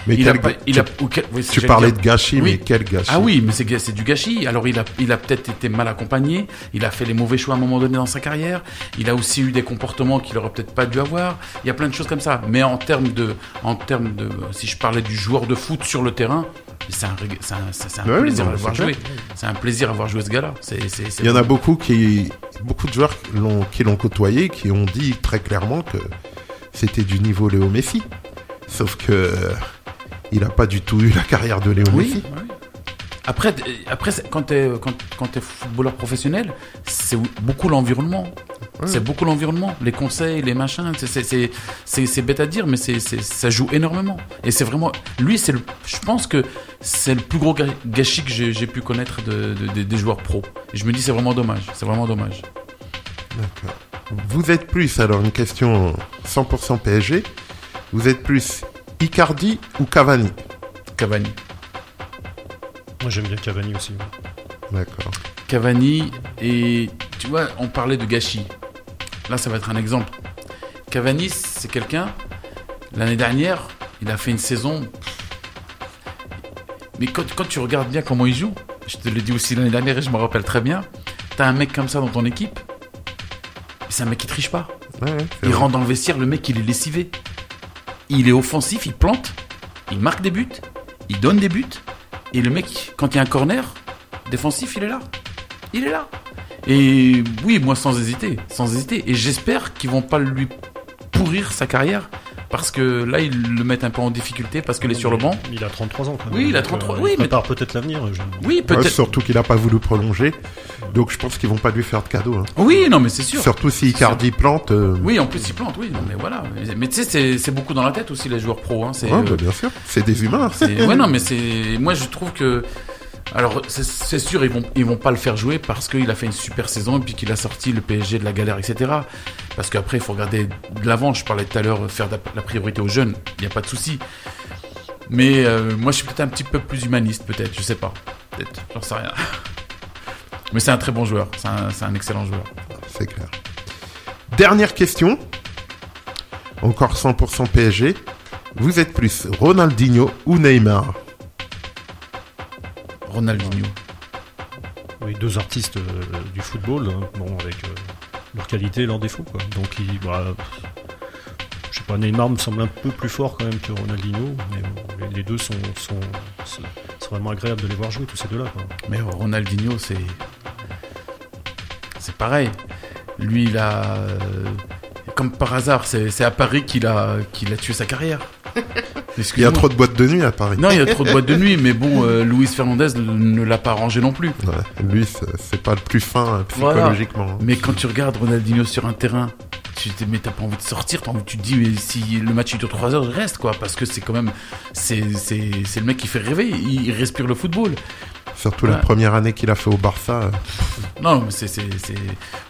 S1: Mais
S4: il a
S1: quel
S4: pas,
S1: ga-
S4: il
S1: tu-
S4: a, quel- oui,
S1: Tu parlais de gâchis,
S4: Oui.
S1: mais quel gâchis?
S4: Ah oui, mais c'est c'est du gâchis. Alors il a, il a peut-être été mal accompagné. Il a fait les mauvais choix à un moment donné dans sa carrière. Il a aussi eu des comportements qu'il aurait peut-être pas dû avoir. Il y a plein de choses comme ça. Mais en termes de, en termes de, si je parlais du joueur de foot sur le terrain, c'est un, un, un
S1: Ouais,
S4: plaisir
S1: non,
S4: à voir jouer. C'est un plaisir à voir jouer ce gars-là.
S1: Il y en a beaucoup qui, beaucoup de joueurs qui l'ont, côtoyé, qui ont dit très clairement que c'était du niveau Léo Messi. Sauf que il n'a pas du tout eu la carrière de Léo
S4: Oui. Après, après quand tu es, quand, quand t'es footballeur professionnel, c'est beaucoup l'environnement. C'est beaucoup l'environnement, les conseils, les machins. c'est- bête à dire, mais c'est ça joue énormément. Et c'est vraiment. Lui, c'est. Je pense que c'est le plus gros gâchis que j'ai pu connaître de, de- de- des joueurs pros. Et je me dis, c'est vraiment dommage. C'est vraiment dommage.
S1: D'accord. Vous êtes plus, alors une question 100% PSG, vous êtes plus Icardi ou Cavani
S4: Cavani.
S3: Moi j'aime bien Cavani aussi.
S1: D'accord.
S4: Cavani et tu vois, on parlait de gâchis. Là, ça va être un exemple. Cavani, c'est quelqu'un. L'année dernière, il a fait une saison. Mais quand, quand tu regardes bien comment il joue, je te l'ai dit aussi l'année dernière et je me rappelle très bien. T'as un mec comme ça dans ton équipe. C'est un mec qui triche pas.
S1: Ouais,
S4: Il
S1: vrai.
S4: rentre dans le vestiaire, le mec, il est lessivé. Il est offensif, il plante, il marque des buts, il donne des buts. Et le mec, quand il y a un corner défensif, il est là. Il est là. Et oui, moi, sans hésiter, sans hésiter. Et j'espère qu'ils vont pas lui pourrir sa carrière. Parce que là, ils le mettent un peu en difficulté parce qu'il est sur le banc.
S3: Il a 33 ans quand même.
S4: Oui, il a
S3: donc,
S4: 33,
S3: euh,
S4: oui,
S3: il
S4: mais-
S3: prépare peut-être l'avenir. je-
S4: Oui,
S1: Ouais,
S4: peut-être.
S1: surtout qu'il n'a pas voulu prolonger. Donc je pense qu'ils vont pas lui faire de cadeau. hein.
S4: oui, non, mais c'est sûr.
S1: Surtout si Icardi plante. euh,
S4: Oui, en plus, il plante, oui. Non, mais voilà. Mais, mais tu sais, c'est- c'est beaucoup dans la tête aussi, les joueurs pros. Hein. C'est,
S1: ouais,
S4: euh,
S1: bah, bien sûr. C'est des humains.
S4: C'est- ouais, non, mais c'est. Moi, je trouve que. Alors, c'est- sûr, ils vont, ils vont pas le faire jouer parce qu'il a fait une super saison et puis qu'il a sorti le PSG de la galère, etc. Parce qu'après, il faut regarder de l'avant. Je parlais tout à l'heure, faire la- priorité aux jeunes, il n'y a pas de souci. Mais euh, moi, je suis peut-être un petit peu plus humaniste, peut-être, je sais pas. J'en sais rien. *laughs* Mais c'est un très bon joueur, c'est un, un excellent joueur.
S1: C'est clair. Dernière question. Encore 100% PSG. Vous êtes plus Ronaldinho ou Neymar?
S4: Ronaldinho.
S3: Oui, deux artistes euh, du football, hein, bon, avec euh, leur qualité et leurs défauts. Quoi. Donc, il, bah, je sais pas, Neymar me semble un peu plus fort quand même que Ronaldinho, mais bon, les, les deux sont, sont, c'est c'est vraiment agréable de les voir jouer, tous ces deux-là. quoi.
S4: Mais Ronaldinho, c'est. C'est pareil. Lui, il a. euh, Comme par hasard, c'est c'est à Paris qu'il a, qu'il a tué sa carrière. *laughs*
S1: Il y a trop de boîtes de nuit à Paris.
S4: Non, il y a trop de boîtes de nuit, mais bon, euh, Luis Fernandez ne l'a pas arrangé non plus.
S1: Ouais, lui, c'est pas le plus fin euh,
S4: Voilà.
S1: psychologiquement. hein.
S4: Mais quand tu regardes Ronaldinho sur un terrain, tu te mais t'as pas envie de sortir, t'as envie, tu te dis, mais si le match dure 3 heures, je reste, quoi. Parce que c'est quand même. C'est le mec qui fait rêver, il, respire le football.
S1: Surtout la première année qu'il a fait au Barça.
S4: Non, mais c'est-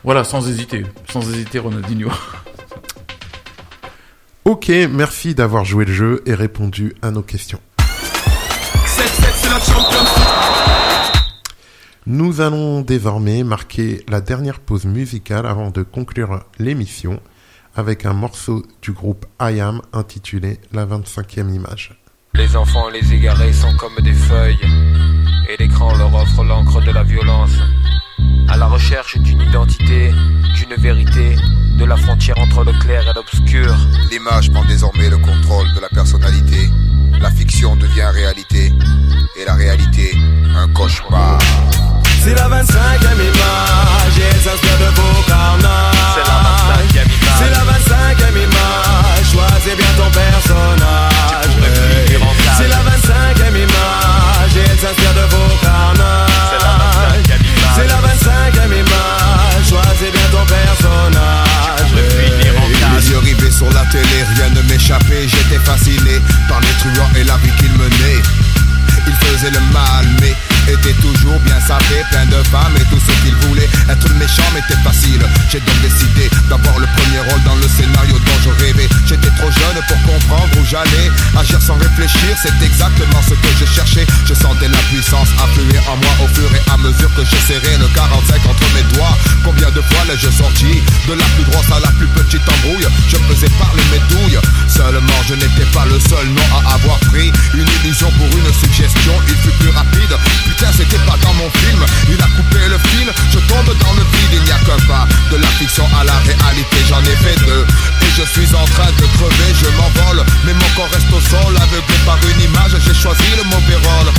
S4: Voilà, sans hésiter. Sans hésiter, Ronaldinho.
S1: Ok, merci d'avoir joué le jeu et répondu à nos questions. Nous allons désormais marquer la dernière pause musicale avant de conclure l'émission avec un morceau du groupe I Am intitulé La 25e image.
S7: Les enfants les égarés sont comme des feuilles, et l'écran leur offre l'encre de la violence. À la recherche d'une identité, d'une vérité, de la frontière entre le clair et l'obscur.
S8: L'image prend désormais le contrôle de la personnalité. La fiction devient réalité. Et la réalité, un cauchemar.
S5: C'est la 25e image et elle s'inspire de vos carnages.
S7: C'est la 25e image.
S5: C'est la 25e image. Choisis bien ton personnage. C'est la 25e image et elle s'inspire de vos Ton personnage.
S7: Finir en
S8: Les yeux rivés sur la télé, rien ne m'échappait. J'étais fasciné par les truands et la vie qu'ils menaient. Ils faisaient le mal, mais était toujours bien sapé, plein de femmes et tout ce qu'il voulait. Être méchant m'était facile. J'ai donc décidé d'avoir le premier rôle dans le scénario dont je rêvais. J'étais trop jeune pour comprendre où j'allais. Agir sans réfléchir, c'est exactement ce que je cherchais. Je sentais la puissance affluer en moi au fur et à mesure que je serrais le 45 entre mes doigts. Combien de fois l'ai-je sorti De la plus grosse à la plus petite embrouille, je faisais parler mes douilles. Seulement,
S6: je n'étais pas le seul nom à avoir pris. Une illusion pour une suggestion, il fut plus rapide, c'était pas dans mon film. Il a coupé le fil, je tombe dans le vide. Il n'y a qu'un pas de la fiction à la réalité J'en ai fait deux. Et je suis en train de crever Je m'envole, mais mon corps reste au sol Aveuglé par une image, j'ai choisi le mauvais rôle.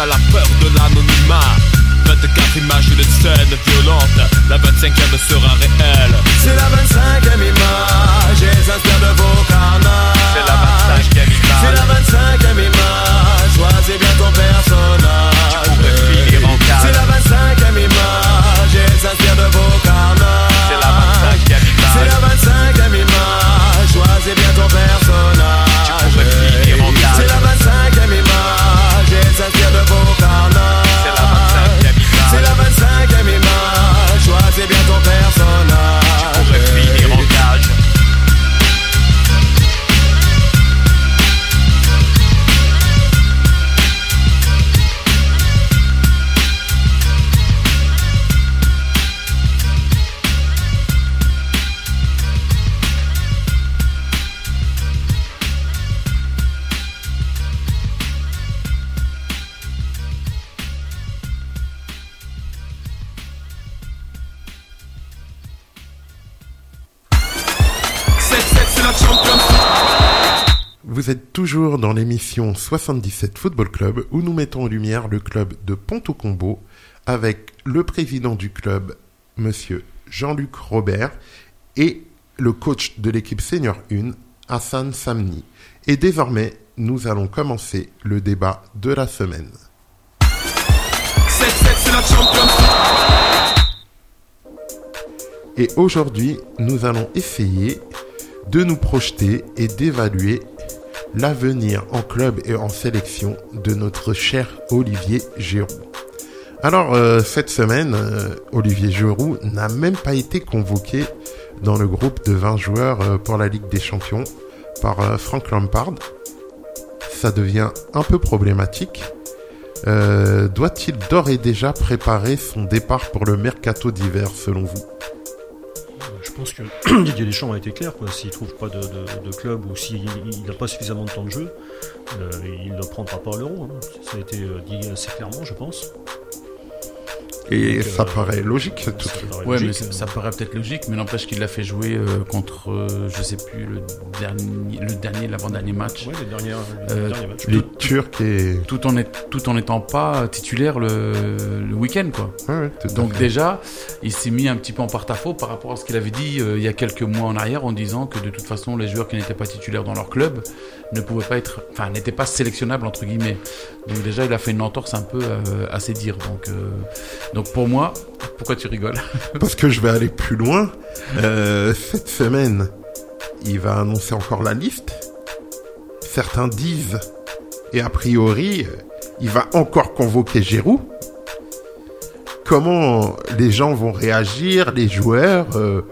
S7: à la peur de l'anonymat. 24 images d'une scène violente. La 25ème sera réelle. C'est la 25ème image Et de vos carnages
S9: C'est la 25ème image.
S7: C'est la 25ème image. Choisis bien ton personnage.
S1: êtes toujours dans l'émission 77 Football Club où nous mettons en lumière le club de Ponto Combo avec le président du club, monsieur Jean-Luc Robert, et le coach de l'équipe senior 1, Hassan Samni. Et désormais, nous allons commencer le débat de la semaine. Et aujourd'hui, nous allons essayer de nous projeter et d'évaluer l'avenir en club et en sélection de notre cher Olivier Giroud. Alors euh, cette semaine, euh, Olivier Giroud n'a même pas été convoqué dans le groupe de 20 joueurs euh, pour la Ligue des Champions par Frank Lampard. Ça devient un peu problématique. Doit-il d'ores et déjà préparer son départ pour le mercato d'hiver selon vous?
S3: Pense que *clears throat* Didier Deschamps a été clair. S'il trouve pas de, club ou s'il n'a pas suffisamment de temps de jeu, euh, il ne prendra pas l'euro. hein. Ça a été euh, dit assez clairement, je pense.
S1: Et
S3: Donc,
S1: ça
S3: euh,
S1: paraît logique,
S3: ça
S1: tout
S3: paraît
S4: Ouais, mais
S3: logique,
S4: ça,
S3: euh.
S4: ça paraît peut-être logique, mais n'empêche qu'il l'a fait jouer euh, contre, euh, je sais plus, le dernier, le dernier, l'avant-dernier match.
S3: Ouais, les dernières, les
S4: Euh,
S3: derniers matchs.
S1: Les Turcs et...
S4: Tout en, est, tout en étant pas titulaire le, le week-end, quoi.
S1: Ouais, ouais, à
S4: Donc déjà, il s'est mis un petit peu en porte-à-faux par rapport à ce qu'il avait dit euh, il y a quelques mois en arrière en disant que de toute façon les joueurs qui n'étaient pas titulaires dans leur club ne pouvaient pas être, enfin n'étaient pas sélectionnables entre guillemets. Donc déjà il a fait une entorse un peu euh, à ses dires. Donc euh, donc pour moi, pourquoi tu rigoles *laughs*
S1: Parce que je vais aller plus loin. Euh, cette semaine, il va annoncer encore la liste. Certains disent, et a priori, il va encore convoquer Giroud. Comment les gens vont réagir, les joueurs, euh,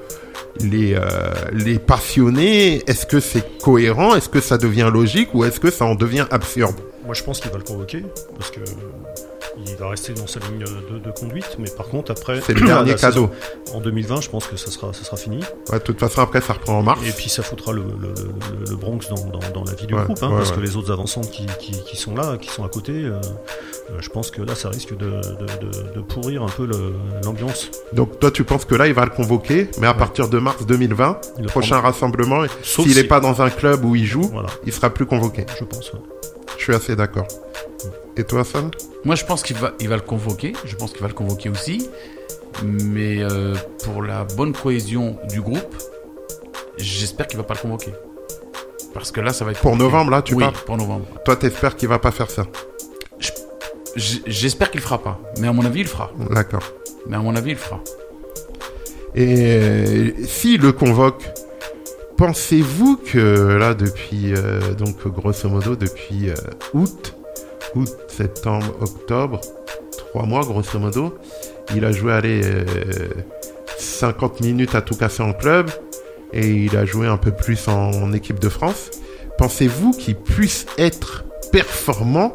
S1: les, euh, les passionnés? Est-ce que c'est cohérent? Est-ce que ça devient logique? Ou est-ce que ça en devient absurde?
S3: Moi, je pense qu'il va le convoquer parce que il va rester dans sa ligne de, de conduite. Mais par contre, après,
S1: C'est le *clears throat* dernier
S3: saison-
S1: cadeau.
S3: En 2020, je pense que ça sera, ça sera fini.
S1: Ouais, de toute façon, après, ça reprend en mars.
S3: Et puis ça foutra le, le, le- le Bronx dans, dans, dans la vie du
S1: Ouais,
S3: groupe, hein,
S1: ouais,
S3: parce que les autres avancantes qui, qui, qui sont là, qui sont à côté, euh, euh, je pense que là, ça risque de, de, de, de pourrir un peu l'ambiance.
S1: Donc toi, tu penses que là, il va le convoquer, mais à partir de mars 2020,
S3: Il le
S1: prochain rassemblement,
S3: Sauf
S1: s'il n'est
S3: si-
S1: pas dans un club où il joue,
S3: Voilà,
S1: il sera plus convoqué.
S3: je pense.
S1: Suis assez d'accord. Et toi, Sam?
S4: Moi je pense qu'il va il va le convoquer. Je pense qu'il va le convoquer aussi. Mais euh, pour la bonne cohésion du groupe, j'espère qu'il va pas le convoquer. Parce que là ça va être
S1: Pour
S4: compliqué.
S1: novembre, là, tu
S4: oui,
S1: parles
S4: pour novembre.
S1: Toi, t'espères qu'il va pas faire ça?
S4: J'espère qu'il fera pas, mais à mon avis il fera.
S1: D'accord.
S4: Mais à mon avis il fera.
S1: Et euh, s'il le convoque, pensez-vous que là, depuis, euh, donc grosso modo, depuis euh, août, août, septembre, octobre, trois mois grosso modo, il a joué allez, euh, 50 minutes à tout casser en club et il a joué un peu plus en, équipe de France. Pensez-vous qu'il puisse être performant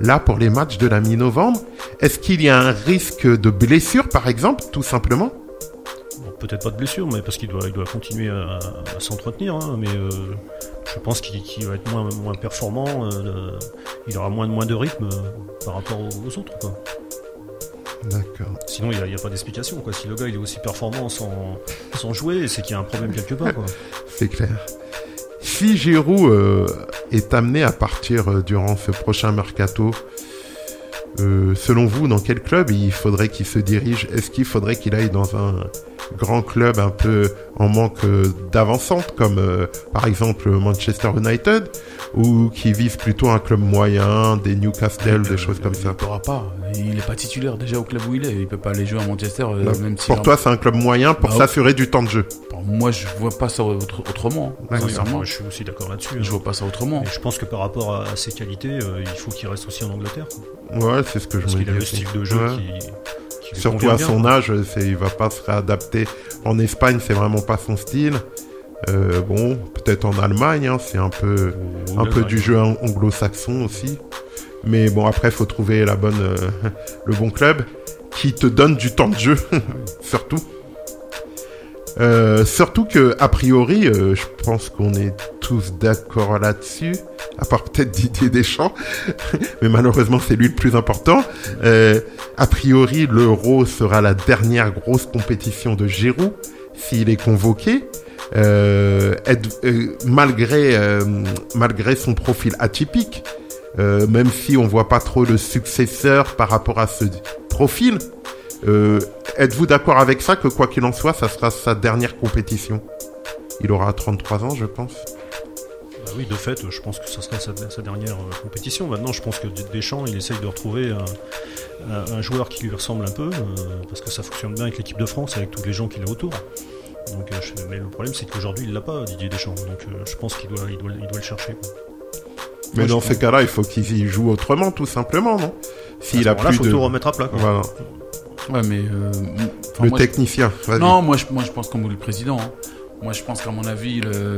S1: là pour les matchs de la mi-novembre? Est-ce qu'il y a un risque de blessure par exemple, tout simplement?
S3: Peut-être pas de blessure, mais parce qu'il doit, il doit continuer à, à s'entretenir. hein, mais euh, je pense qu'il va être moins, moins performant. euh, il aura moins, moins de rythme euh, par rapport aux, aux autres. Quoi.
S1: D'accord.
S3: Sinon, il n'y a, pas d'explication. quoi. Si le gars il est aussi performant sans, sans jouer, c'est qu'il y a un problème quelque part. *laughs*
S1: C'est clair. Si Giroud euh, est amené à partir durant ce prochain mercato, euh, selon vous, dans quel club il faudrait qu'il se dirige? Est-ce qu'il faudrait qu'il aille dans un grand club un peu en manque euh, d'avancante, comme euh, par exemple Manchester United, ou qui vise plutôt un club moyen, des Newcastle, des choses comme
S4: Il
S1: ça
S4: ne pourra pas. Il n'est pas titulaire déjà au club où il est. Il peut pas aller jouer à Manchester, euh, même si.
S1: Pour toi, c'est un club moyen pour
S4: Bah oui.
S1: s'assurer du temps de jeu.
S4: Moi, je vois pas ça autre- autrement.
S1: D'accord.
S4: Sincèrement,
S3: je suis aussi d'accord là-dessus.
S4: je
S3: hein.
S4: vois pas ça autrement.
S3: Et je pense que par rapport à, à ses qualités, euh, il faut qu'il reste aussi en Angleterre. quoi.
S1: Ouais, c'est ce que je
S3: Parce
S1: me
S3: qu'il a
S1: dis
S3: le style de jeu
S1: Ouais.
S3: qui,
S1: Surtout à son âge, il va pas se réadapter. En Espagne, c'est vraiment pas son style. Euh, bon, peut-être en Allemagne, hein, c'est un peu, un peu du jeu ang- anglo-saxon aussi. Mais bon, après, faut trouver la bonne, euh, *laughs* le bon club qui te donne du temps de jeu, *laughs* surtout. Euh, surtout que, a priori, euh, je pense qu'on est tous d'accord là-dessus, à part peut-être Didier Deschamps, *laughs* mais malheureusement c'est lui le plus important. Euh, a priori, l'Euro sera la dernière grosse compétition de Giroud s'il est convoqué. Malgré malgré son profil atypique, même si on voit pas trop le successeur par rapport à ce profil, euh, êtes-vous d'accord avec ça que quoi qu'il en soit, ça sera sa dernière compétition? Il aura 33 ans, je pense.
S3: Bah oui, de fait, je pense que ce sera sa, sa dernière euh, compétition. Maintenant, je pense que Deschamps, il essaye de retrouver un, joueur qui lui ressemble un peu, euh, parce que ça fonctionne bien avec l'équipe de France, avec tous les gens qu'il a autour. Donc, je- mais le problème, c'est qu'aujourd'hui, il l'a pas, Didier Deschamps. Donc, je pense qu'il doit, il doit, il doit le chercher. quoi.
S1: Mais
S3: Moi,
S1: dans ces cas-là, il faut qu'il joue autrement, tout simplement, non? S'il a plus
S3: faut
S1: de...
S3: tout remettre à plat. quoi.
S1: Voilà.
S4: Ouais, mais. euh,
S1: Le
S4: moi, je-
S1: technicien, vas-y.
S4: Non, moi je, moi je pense comme le président. hein. Moi je pense qu'à mon avis, le,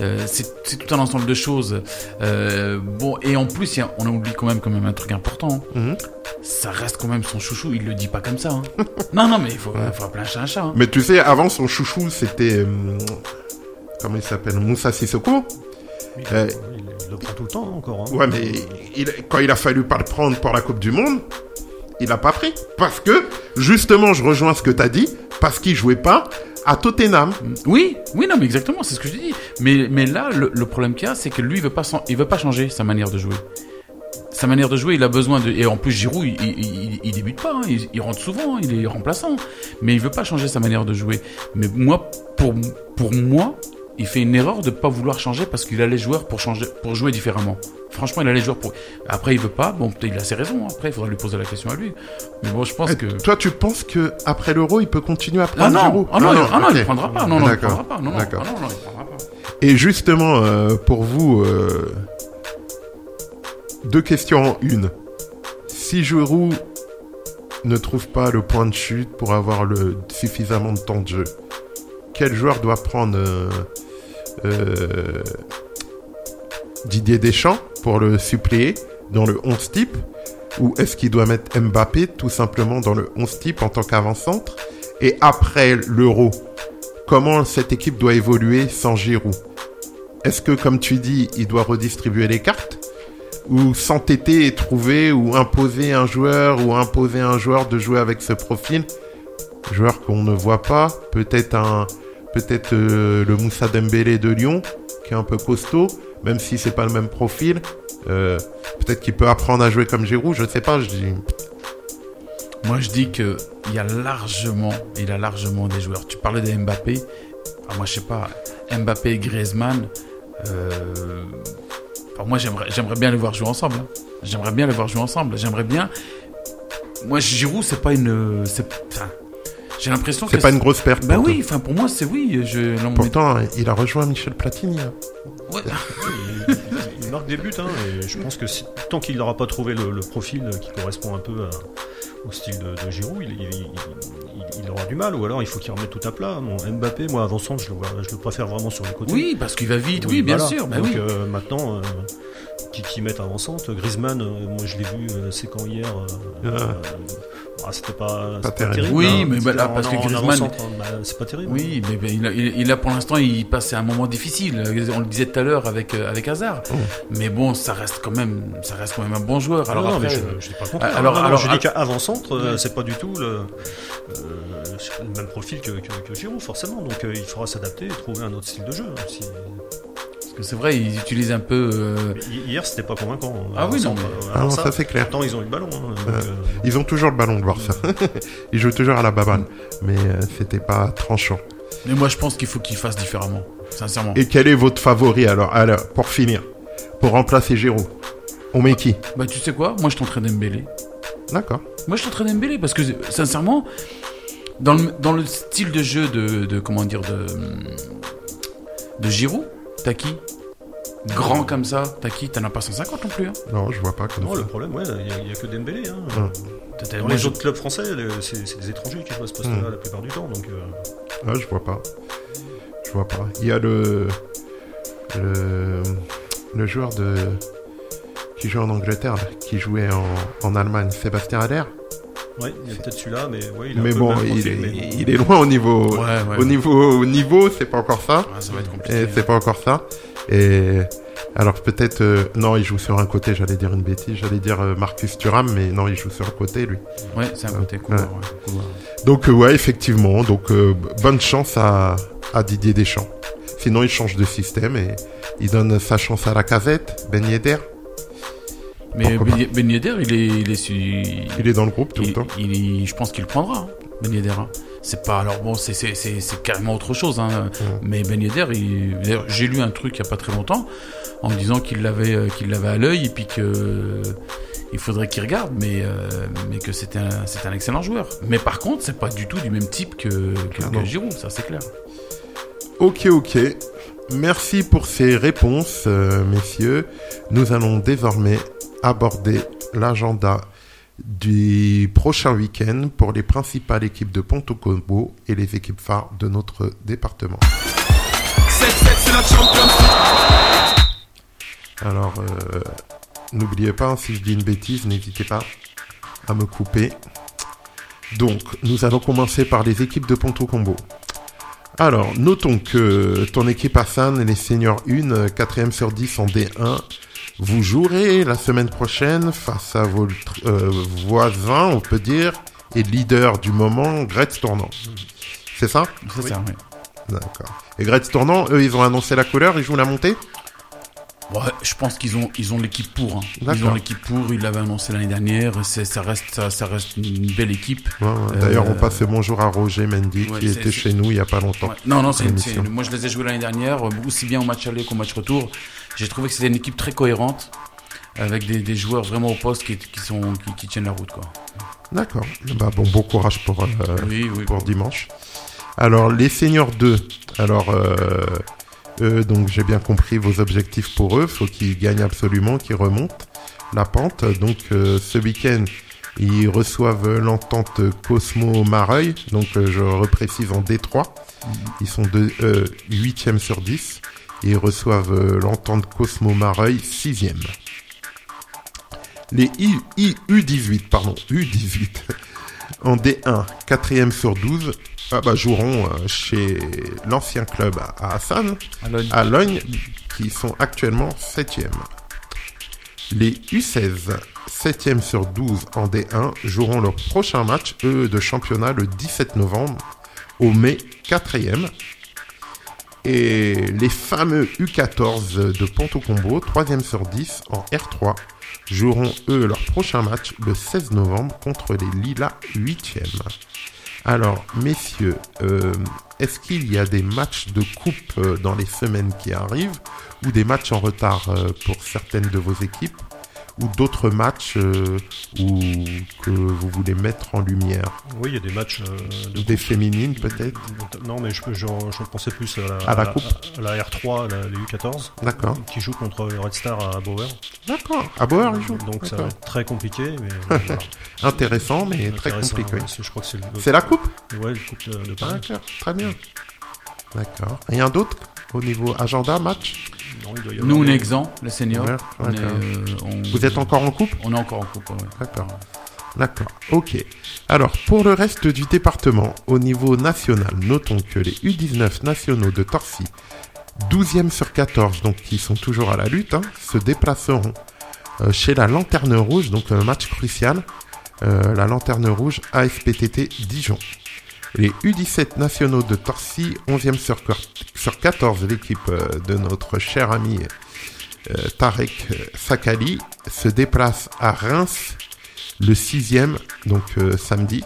S4: euh, c'est c'est tout un ensemble de choses. Euh, bon, et en plus, on oublie quand même, quand même un truc important.
S1: Mhm.
S4: ça reste quand même son chouchou. Il le dit pas comme ça. hein. *laughs* non, non, mais il faut, faut appeler un chat un chat. hein.
S1: Mais tu sais, avant son chouchou, c'était. euh, comment il s'appelle Moussa Sissoko.
S3: Il,
S1: Euh,
S3: il le prend tout le temps encore. hein.
S1: Ouais, mais il- quand il a fallu pas le prendre pour la Coupe du Monde, il a pas pris. Parce que, justement, je rejoins ce que t'as dit, parce qu'il jouait pas à Tottenham.
S4: Oui, oui, non, mais exactement, c'est ce que je dis. Mais, là, le, problème qu'il y a, c'est que lui, il veut pas, il veut pas changer sa manière de jouer. Sa manière de jouer, il a besoin de. Et en plus, Giroud, il, il, débute pas, hein, il, il rentre souvent, il est remplaçant. Mais il veut pas changer sa manière de jouer. Mais moi, pour moi, il fait une erreur de pas vouloir changer parce qu'il a les joueurs pour changer, pour jouer différemment. Franchement, il a les joueurs pour. Après, il veut pas. Bon, peut-être il a ses raisons. Après, il faudra lui poser la question à lui. Mais bon, je pense que.
S1: Toi, tu penses que après l'Euro, il peut continuer à
S4: Ah
S1: prendre
S4: ah non, ah non, il prendra pas. Non, non, il prendra pas. Non, non,
S1: d'accord.
S4: ah non, non, il prendra pas.
S1: Et justement, euh, pour vous, euh, deux questions en une. Si Giroud ne trouve pas le point de chute pour avoir le suffisamment de temps de jeu, quel joueur doit prendre euh, euh, Didier Deschamps pour le suppléer dans le 11 type Ou est-ce qu'il doit mettre Mbappé tout simplement dans le 11 type en tant qu'avant-centre? Et après l'Euro, comment cette équipe doit évoluer sans Giroud? Est-ce que, comme tu dis, il doit redistribuer les cartes Ou s'entêter et trouver ou imposer un joueur ou imposer un joueur de jouer avec ce profil? Joueur qu'on ne voit pas, peut-être un, peut-être euh, le Moussa Dembélé de Lyon, qui est un peu costaud, même si c'est pas le même profil. Euh, peut-être qu'il peut apprendre à jouer comme Giroud, je sais pas.
S4: Moi, je dis que il y a largement, il a largement des joueurs. Tu parlais de Mbappé. Moi, je sais pas, Mbappé et Griezmann. euh, moi, j'aimerais, bien les voir jouer ensemble. hein. J'aimerais bien les voir jouer ensemble. J'aimerais bien. Moi, Giroud, c'est pas une, j'ai l'impression que
S1: c'est pas une grosse perte.
S4: Bah oui, enfin, pour moi, c'est oui. Je, non, mais-
S1: Pourtant, il a rejoint Michel Platini. hein.
S4: Ouais.
S3: Il, *laughs* il marque des buts, hein, et je pense que si- tant qu'il n'aura pas trouvé le, le profil qui correspond un peu à- au style de, de Giroud, il, il- il- aura du mal, ou alors il faut qu'il remette tout à plat. Mon Mbappé, moi, avant-centre, je, le vois- je le préfère vraiment sur les côtés.
S4: Oui, parce qu'il va vite. Oui, bien
S3: voilà.
S4: sûr. Bah
S3: Donc
S4: oui.
S3: euh, maintenant, euh, qui, qui mettent avant-centre, Griezmann, euh, moi je l'ai vu, euh, c'est quand hier. euh,
S1: Ah.
S3: euh, ah, c'était pas,
S1: Pas terrible.
S4: Oui,
S3: hein.
S4: mais bah là,
S3: en-
S4: parce que Griezmann-
S3: hein. Bah, c'est pas terrible.
S4: Oui, mais, mais il, a, il- il a pour l'instant, il passe un moment difficile. On le disait tout à l'heure avec euh, avec Hazard. Mais bon, ça reste quand même, ça reste quand même un bon joueur. Alors
S3: non, non,
S4: après,
S3: mais je, je dis pas le contraire.
S4: alors-
S3: non,
S4: alors-
S3: je dis qu'avant-centre, euh,
S4: Ouais.
S3: c'est pas du tout le, euh, le même profil que, que, que Giroud, forcément. Donc euh, il faudra s'adapter et trouver un autre style de jeu. hein, si-
S4: parce que c'est vrai, ils utilisent un peu. euh,
S3: hier, c'était pas convaincant. hein,
S4: Ah oui, non, mais-
S3: euh,
S1: Ah non, ça, c'est clair.
S3: Pourtant, ils ont eu le ballon. hein, euh,
S1: Ils ont toujours le ballon, le Barça. *laughs* Ils jouent toujours à la baballe. Mais euh, c'était pas tranchant.
S4: Mais moi, je pense qu'il faut qu'ils fassent différemment, sincèrement.
S1: Et quel est votre favori alors, alors pour finir Pour remplacer Giroud On met qui
S4: Bah, tu sais quoi? Moi, je tenterais Dembélé.
S1: D'accord.
S4: Moi, je tenterais Dembélé parce que, sincèrement, dans le, dans le style de jeu de, de comment dire de de Giroud, t'as qui Grand comme ça, t'as qui T'en as pas 150 non plus. Hein
S1: Non, je vois pas comme
S3: non, le problème, ouais, il y a- il y, a que Dembélé. Hein. Dans
S4: moi,
S3: les
S4: je-
S3: autres clubs français, c'est des étrangers qui jouent à ce poste-là
S1: Hmm.
S3: la plupart du temps. Donc, euh,
S1: Ah, je vois pas. Je vois pas. Il y a le. Le, le joueur de. Qui joue en Angleterre, qui jouait en, en Allemagne, Sébastien Haller.
S3: Ouais, il y a peut-être celui-là, mais ouais, il a un
S1: Mais
S3: peu
S1: bon, il est,
S3: mais bon.
S1: il est loin au niveau.
S4: Ouais, ouais.
S1: Au niveau, au niveau, c'est pas encore ça.
S4: Ah, ça va être compliqué.
S1: C'est pas encore ça. Et alors peut-être euh, non, il joue sur un côté. J'allais dire une bêtise. J'allais dire euh, Marcus Thuram, mais non, il joue sur le côté lui.
S4: Ouais, c'est un côté couloir. ouais, couloir.
S1: Donc euh, ouais, effectivement. Donc euh, bonne chance à, à Didier Deschamps. Sinon, il change de système et il donne sa chance à la casette, Ben Yedder.
S4: Mais Ben Ben Yedder, il est, il est,
S1: Il est dans le groupe tout
S4: il-
S1: le temps.
S4: il- je pense qu'il le prendra, hein, Ben Yedder. hein. C'est pas alors bon, c'est c'est c'est c'est carrément autre chose. Hein. Mais Ben Yedder, j'ai lu un truc il y a pas très longtemps en disant qu'il l'avait euh, qu'il l'avait à l'œil et puis que euh, il faudrait qu'il regarde, mais euh, mais que c'était un c'est un excellent joueur. Mais par contre, c'est pas du tout du même type que que,
S1: Ah
S4: que. Giroud, ça c'est clair.
S1: Ok, ok. Merci pour ces réponses, euh, messieurs. Nous allons désormais aborder l'agenda du prochain week-end pour les principales équipes de Ponto Combo et les équipes phares de notre département. Alors, euh, n'oubliez pas, si je dis une bêtise, n'hésitez pas à me couper. Donc, nous allons commencer par les équipes de Ponto Combo. Alors, notons que ton équipe Hassan, les seniors 1, 4ème sur 10 en D1, vous jouerez la semaine prochaine face à vos euh, voisins, on peut dire, et leader du moment, Gretz Tournant. C'est ça?
S4: C'est ça, oui.
S1: D'accord. Et Gretz Tournant, eux, ils ont annoncé la couleur, ils jouent la montée?
S4: Ouais, je pense qu'ils ont ils ont l'équipe pour. hein. Ils ont l'équipe pour. Ils l'avaient annoncé l'année dernière. C'est ça reste ça, ça reste une belle équipe.
S1: Ouais, ouais. D'ailleurs,
S4: Euh,
S1: on passe le bonjour à Roger Mendy, qui était chez nous il n'y a pas longtemps.
S4: Non, non, c'est moi je les ai joués l'année dernière, euh, aussi bien au match aller qu'au match retour. J'ai trouvé que c'était une équipe très cohérente, avec des, des joueurs vraiment au poste qui, qui sont qui, qui tiennent la route quoi.
S1: D'accord. Bah, bon, bon courage pour, euh,
S4: Oui, oui.
S1: pour dimanche. Alors, les seniors 2. Alors, euh, eux, donc, j'ai bien compris vos objectifs pour eux. Faut qu'ils gagnent absolument, qu'ils remontent la pente. Donc, euh, ce week-end, ils reçoivent l'entente Cosmo Mareuil. Donc, je reprécise en D3. Ils sont de euh, 8e sur 10. Et ils reçoivent euh, l'entente Cosmo Mareuil 6e. Les I, I- U18, pardon, U18 en D1, 4e sur 12, ah bah, joueront euh, chez l'ancien club à Hassan,
S4: À Logne.
S1: à Logne, qui sont actuellement 7e. Les U16, 7e sur 12 en D1, joueront leur prochain match, eux, de championnat le 17 novembre, au mai 4e. Et les fameux U14 de Ponto Combo, 3e sur 10 en R3, joueront eux leur prochain match le 16 novembre contre les Lilas 8e. Alors, messieurs, euh, est-ce qu'il y a des matchs de coupe euh, dans les semaines qui arrivent ou des matchs en retard euh, pour certaines de vos équipes? Ou d'autres matchs euh, où, que vous voulez mettre en lumière
S3: Oui, il y a des matchs euh, de
S1: Des féminines peut-être
S3: Non, mais je, je, je pensais plus à la,
S1: À la coupe.
S3: à la R3, la- les U14,
S1: D'accord.
S3: qui jouent contre le Red Star à Bauer.
S1: D'accord. À Bauer, ils jouent
S3: Donc ça va être très compliqué, mais *laughs* voilà.
S1: Intéressant, mais très
S3: Intéressant,
S1: compliqué.
S3: ouais, je crois que c'est le,
S1: la coupe
S3: ouais, le coupe de, de Paris.
S1: D'accord, très bien. D'accord. Rien d'autre au niveau agenda, match?
S3: Non, il doit y
S4: Nous on est exempt, les seniors.
S1: Ouais,
S4: on, est,
S1: d'accord.
S4: euh, on-
S1: Vous êtes encore en coupe
S4: On est encore en coupe. ouais.
S1: D'accord. D'accord, ok. Alors, pour le reste du département, au niveau national, notons que les U19 nationaux de Torcy, 12e sur 14, donc qui sont toujours à la lutte, hein, se déplaceront euh, chez la Lanterne Rouge, donc un match crucial, euh, la Lanterne Rouge ASPTT Dijon. Les U17 nationaux de Torcy, 11e sur, quar- sur 14, l'équipe euh, de notre cher ami euh, Tarek euh, Sakali, se déplace à Reims le sixième, donc samedi.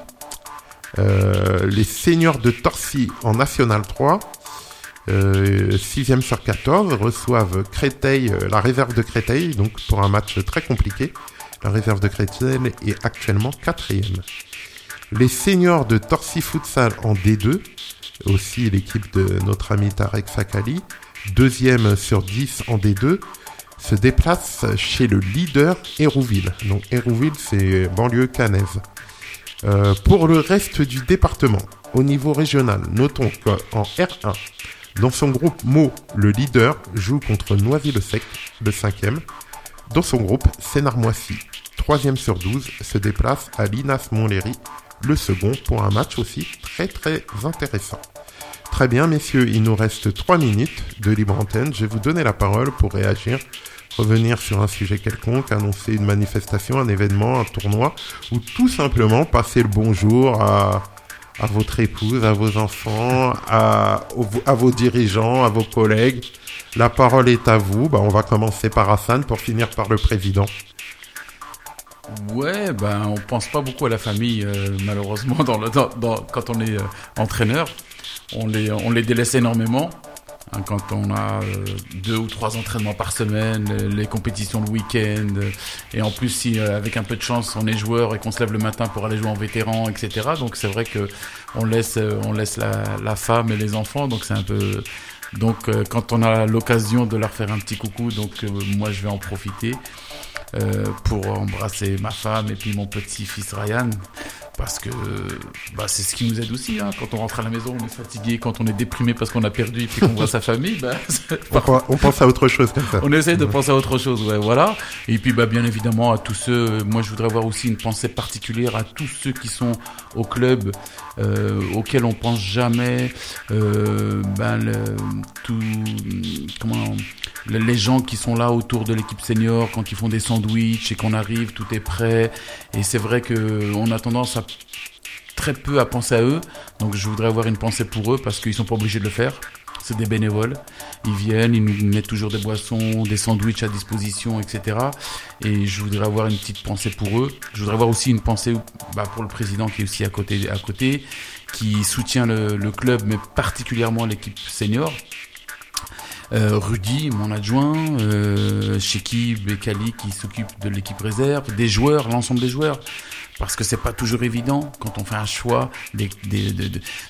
S1: Les seniors de Torcy en National 3, euh, 6e sur 14, reçoivent Créteil, la réserve de Créteil, donc pour un match très compliqué. La réserve de Créteil est actuellement 4e. Les seniors de Torcy Futsal en D2, aussi l'équipe de notre ami Tarek Sakali, deuxième sur 10 en D2, se déplace chez le leader Hérouville. Donc Hérouville, c'est banlieue canaise. Euh, pour le reste du département, au niveau régional, notons qu'en R1, dans son groupe Mo, le leader joue contre Noisy-le-Sec, le cinquième. Dans son groupe, Sénarmoissy, troisième sur 12, se déplace à Linas Montlhéry, le second, pour un match aussi très très intéressant. Très bien, messieurs, il nous reste 3 minutes de libre antenne. Je vais vous donner la parole pour réagir, revenir sur un sujet quelconque, annoncer une manifestation, un événement, un tournoi, ou tout simplement passer le bonjour à, votre épouse, à vos enfants, à vos dirigeants, à vos collègues. La parole est à vous. Bah, on va commencer par Hassan pour finir par le président.
S4: Ouais, ben on pense pas beaucoup à la famille euh, malheureusement *laughs* dans le, dans, dans- quand on est euh, entraîneur. On les on les délaisse énormément. hein, quand on a euh, deux ou trois entraînements par semaine, euh, les compétitions le week-end, euh, et en plus si euh, avec un peu de chance on est joueur et qu'on se lève le matin pour aller jouer en vétéran, etc. Donc c'est vrai que on laisse on laisse la, la femme et les enfants, donc c'est un peu donc quand on a l'occasion de leur faire un petit coucou, donc moi je vais en profiter euh, pour embrasser ma femme et puis mon petit-fils Ryan. parce que bah, c'est ce qui nous aide aussi. Hein. Quand on rentre à la maison, on est fatigué, quand on est déprimé parce qu'on a perdu et puis qu'on voit sa famille, bah, *laughs*
S1: on pense à autre chose comme ça.
S4: on essaie de penser à autre chose, ouais, voilà. Et puis, bah, bien évidemment, à tous ceux, moi, je voudrais avoir aussi une pensée particulière à tous ceux qui sont au club, euh, auxquels on pense jamais, euh, ben, le, tout, comment, le- les gens qui sont là autour de l'équipe senior quand ils font des sandwichs et qu'on arrive, tout est prêt. Et c'est vrai que on a tendance à très peu à penser à eux. Donc je voudrais avoir une pensée pour eux parce qu'ils sont pas obligés de le faire. C'est des bénévoles. Ils viennent, ils nous mettent toujours des boissons, des sandwichs à disposition, etc. Et je voudrais avoir une petite pensée pour eux. Je voudrais avoir aussi une pensée bah, pour le président qui est aussi à côté, à côté qui soutient le, le club, mais particulièrement l'équipe senior. Euh, Rudy, mon adjoint, euh, Shekib et Kali qui s'occupent de l'équipe réserve, des joueurs, l'ensemble des joueurs. Parce que c'est pas toujours évident quand on fait un choix de,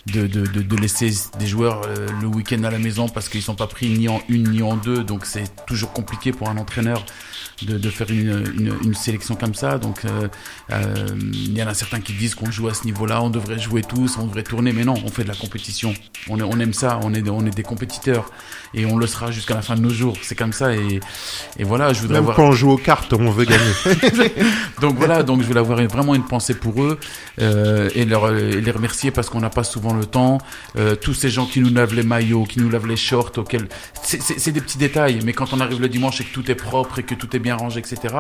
S4: de, de- de laisser des joueurs euh, le week-end à la maison parce qu'ils sont pas pris ni en une ni en deux. Donc c'est toujours compliqué pour un entraîneur de, de faire une, une, une sélection comme ça. Donc euh, euh, il y en a certains qui disent qu'on joue à ce niveau-là, on devrait jouer tous, on devrait tourner. Mais non, on fait de la compétition. On, est- on aime ça, on est, on est des compétiteurs et on le sera jusqu'à la fin de nos jours. C'est comme ça et, et voilà, je voudrais
S1: Même
S4: avoir...
S1: quand on joue aux cartes, on veut gagner. *laughs*
S4: Donc voilà, donc je voulais avoir vraiment une pensée pour eux euh, et, leur, les remercier parce qu'on n'a pas souvent le temps. Euh, tous ces gens qui nous lavent les maillots, qui nous lavent les shorts, auxquels c'est des petits détails, mais quand on arrive le dimanche et que tout est propre et que tout est bien rangé, etc.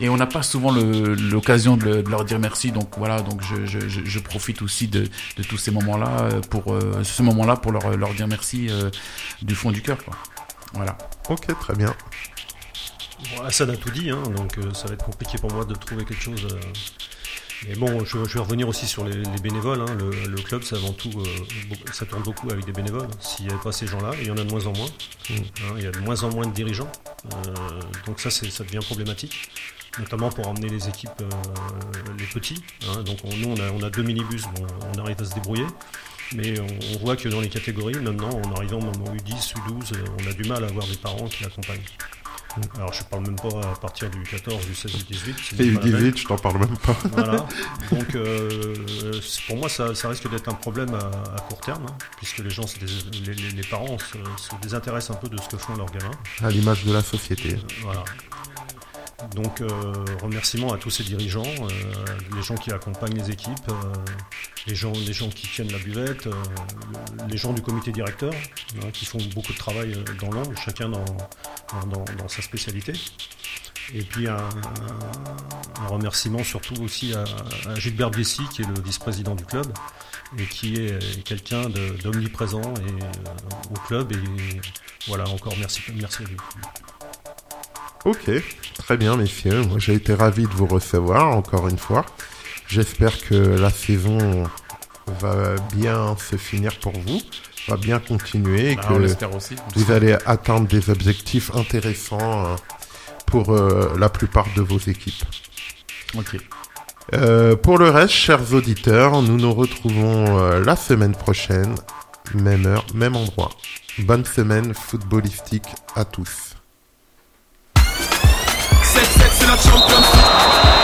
S4: Et on n'a pas souvent l'occasion de, le- de leur dire merci. Donc voilà, donc je, je, je, je profite aussi de, de tous ces moments-là euh, pour euh, ce moment-là pour leur, leur dire merci euh, du fond du cœur. Quoi. Voilà.
S1: ok, très bien.
S3: Bon, Hassan a tout dit, hein, donc euh, ça va être compliqué pour moi de trouver quelque chose. Mais bon, je, je vais revenir aussi sur les, les bénévoles. hein. Le, le club, c'est avant tout, euh, ça tourne beaucoup avec des bénévoles. S'il n'y avait pas ces gens-là, et il y en a de moins en moins. Hein, il y a de moins en moins de dirigeants. Euh, donc ça, ça devient problématique, notamment pour emmener les équipes, euh, les petits. hein. Donc on- nous, on a, on a deux minibus, bon, on arrive à se débrouiller. Mais on, on voit que dans les catégories, maintenant, en arrivant en U10, U12, euh, on a du mal à avoir des parents qui l'accompagnent. Alors je parle même pas à partir du 14, du 16, du 18. c'est
S1: Et
S3: peine.
S1: U18, je t'en parle même pas.
S3: Voilà. *laughs* Donc euh, pour moi ça, ça risque d'être un problème à, à court terme, hein, puisque les gens, les- les parents se, se désintéressent un peu de ce que font leurs gamins.
S1: À l'image de la société.
S3: Voilà. Donc euh, remerciements à tous ces dirigeants, euh, les gens qui accompagnent les équipes, euh, les, gens, qui tiennent la buvette, le- les gens du comité directeur, hein, qui font beaucoup de travail dans l'ombre, chacun dans, sa spécialité. Et puis un, remerciement surtout aussi à, Gilbert Biessy, qui est le vice-président du club, et qui est quelqu'un d'omniprésent au club. Et voilà, encore merci, merci à lui.
S1: Ok, très bien messieurs. Moi j'ai été ravi de vous recevoir encore une fois. J'espère que la saison va bien se finir pour vous, va bien continuer et
S4: Bah,
S1: que
S4: aussi.
S1: vous allez atteindre des objectifs intéressants euh, pour euh, la plupart de vos équipes.
S4: Ok.
S1: Euh, pour le reste, chers auditeurs, nous nous retrouvons euh, la semaine prochaine, même heure, même endroit. Bonne semaine footballistique à tous.
S2: Sex, sex in a champion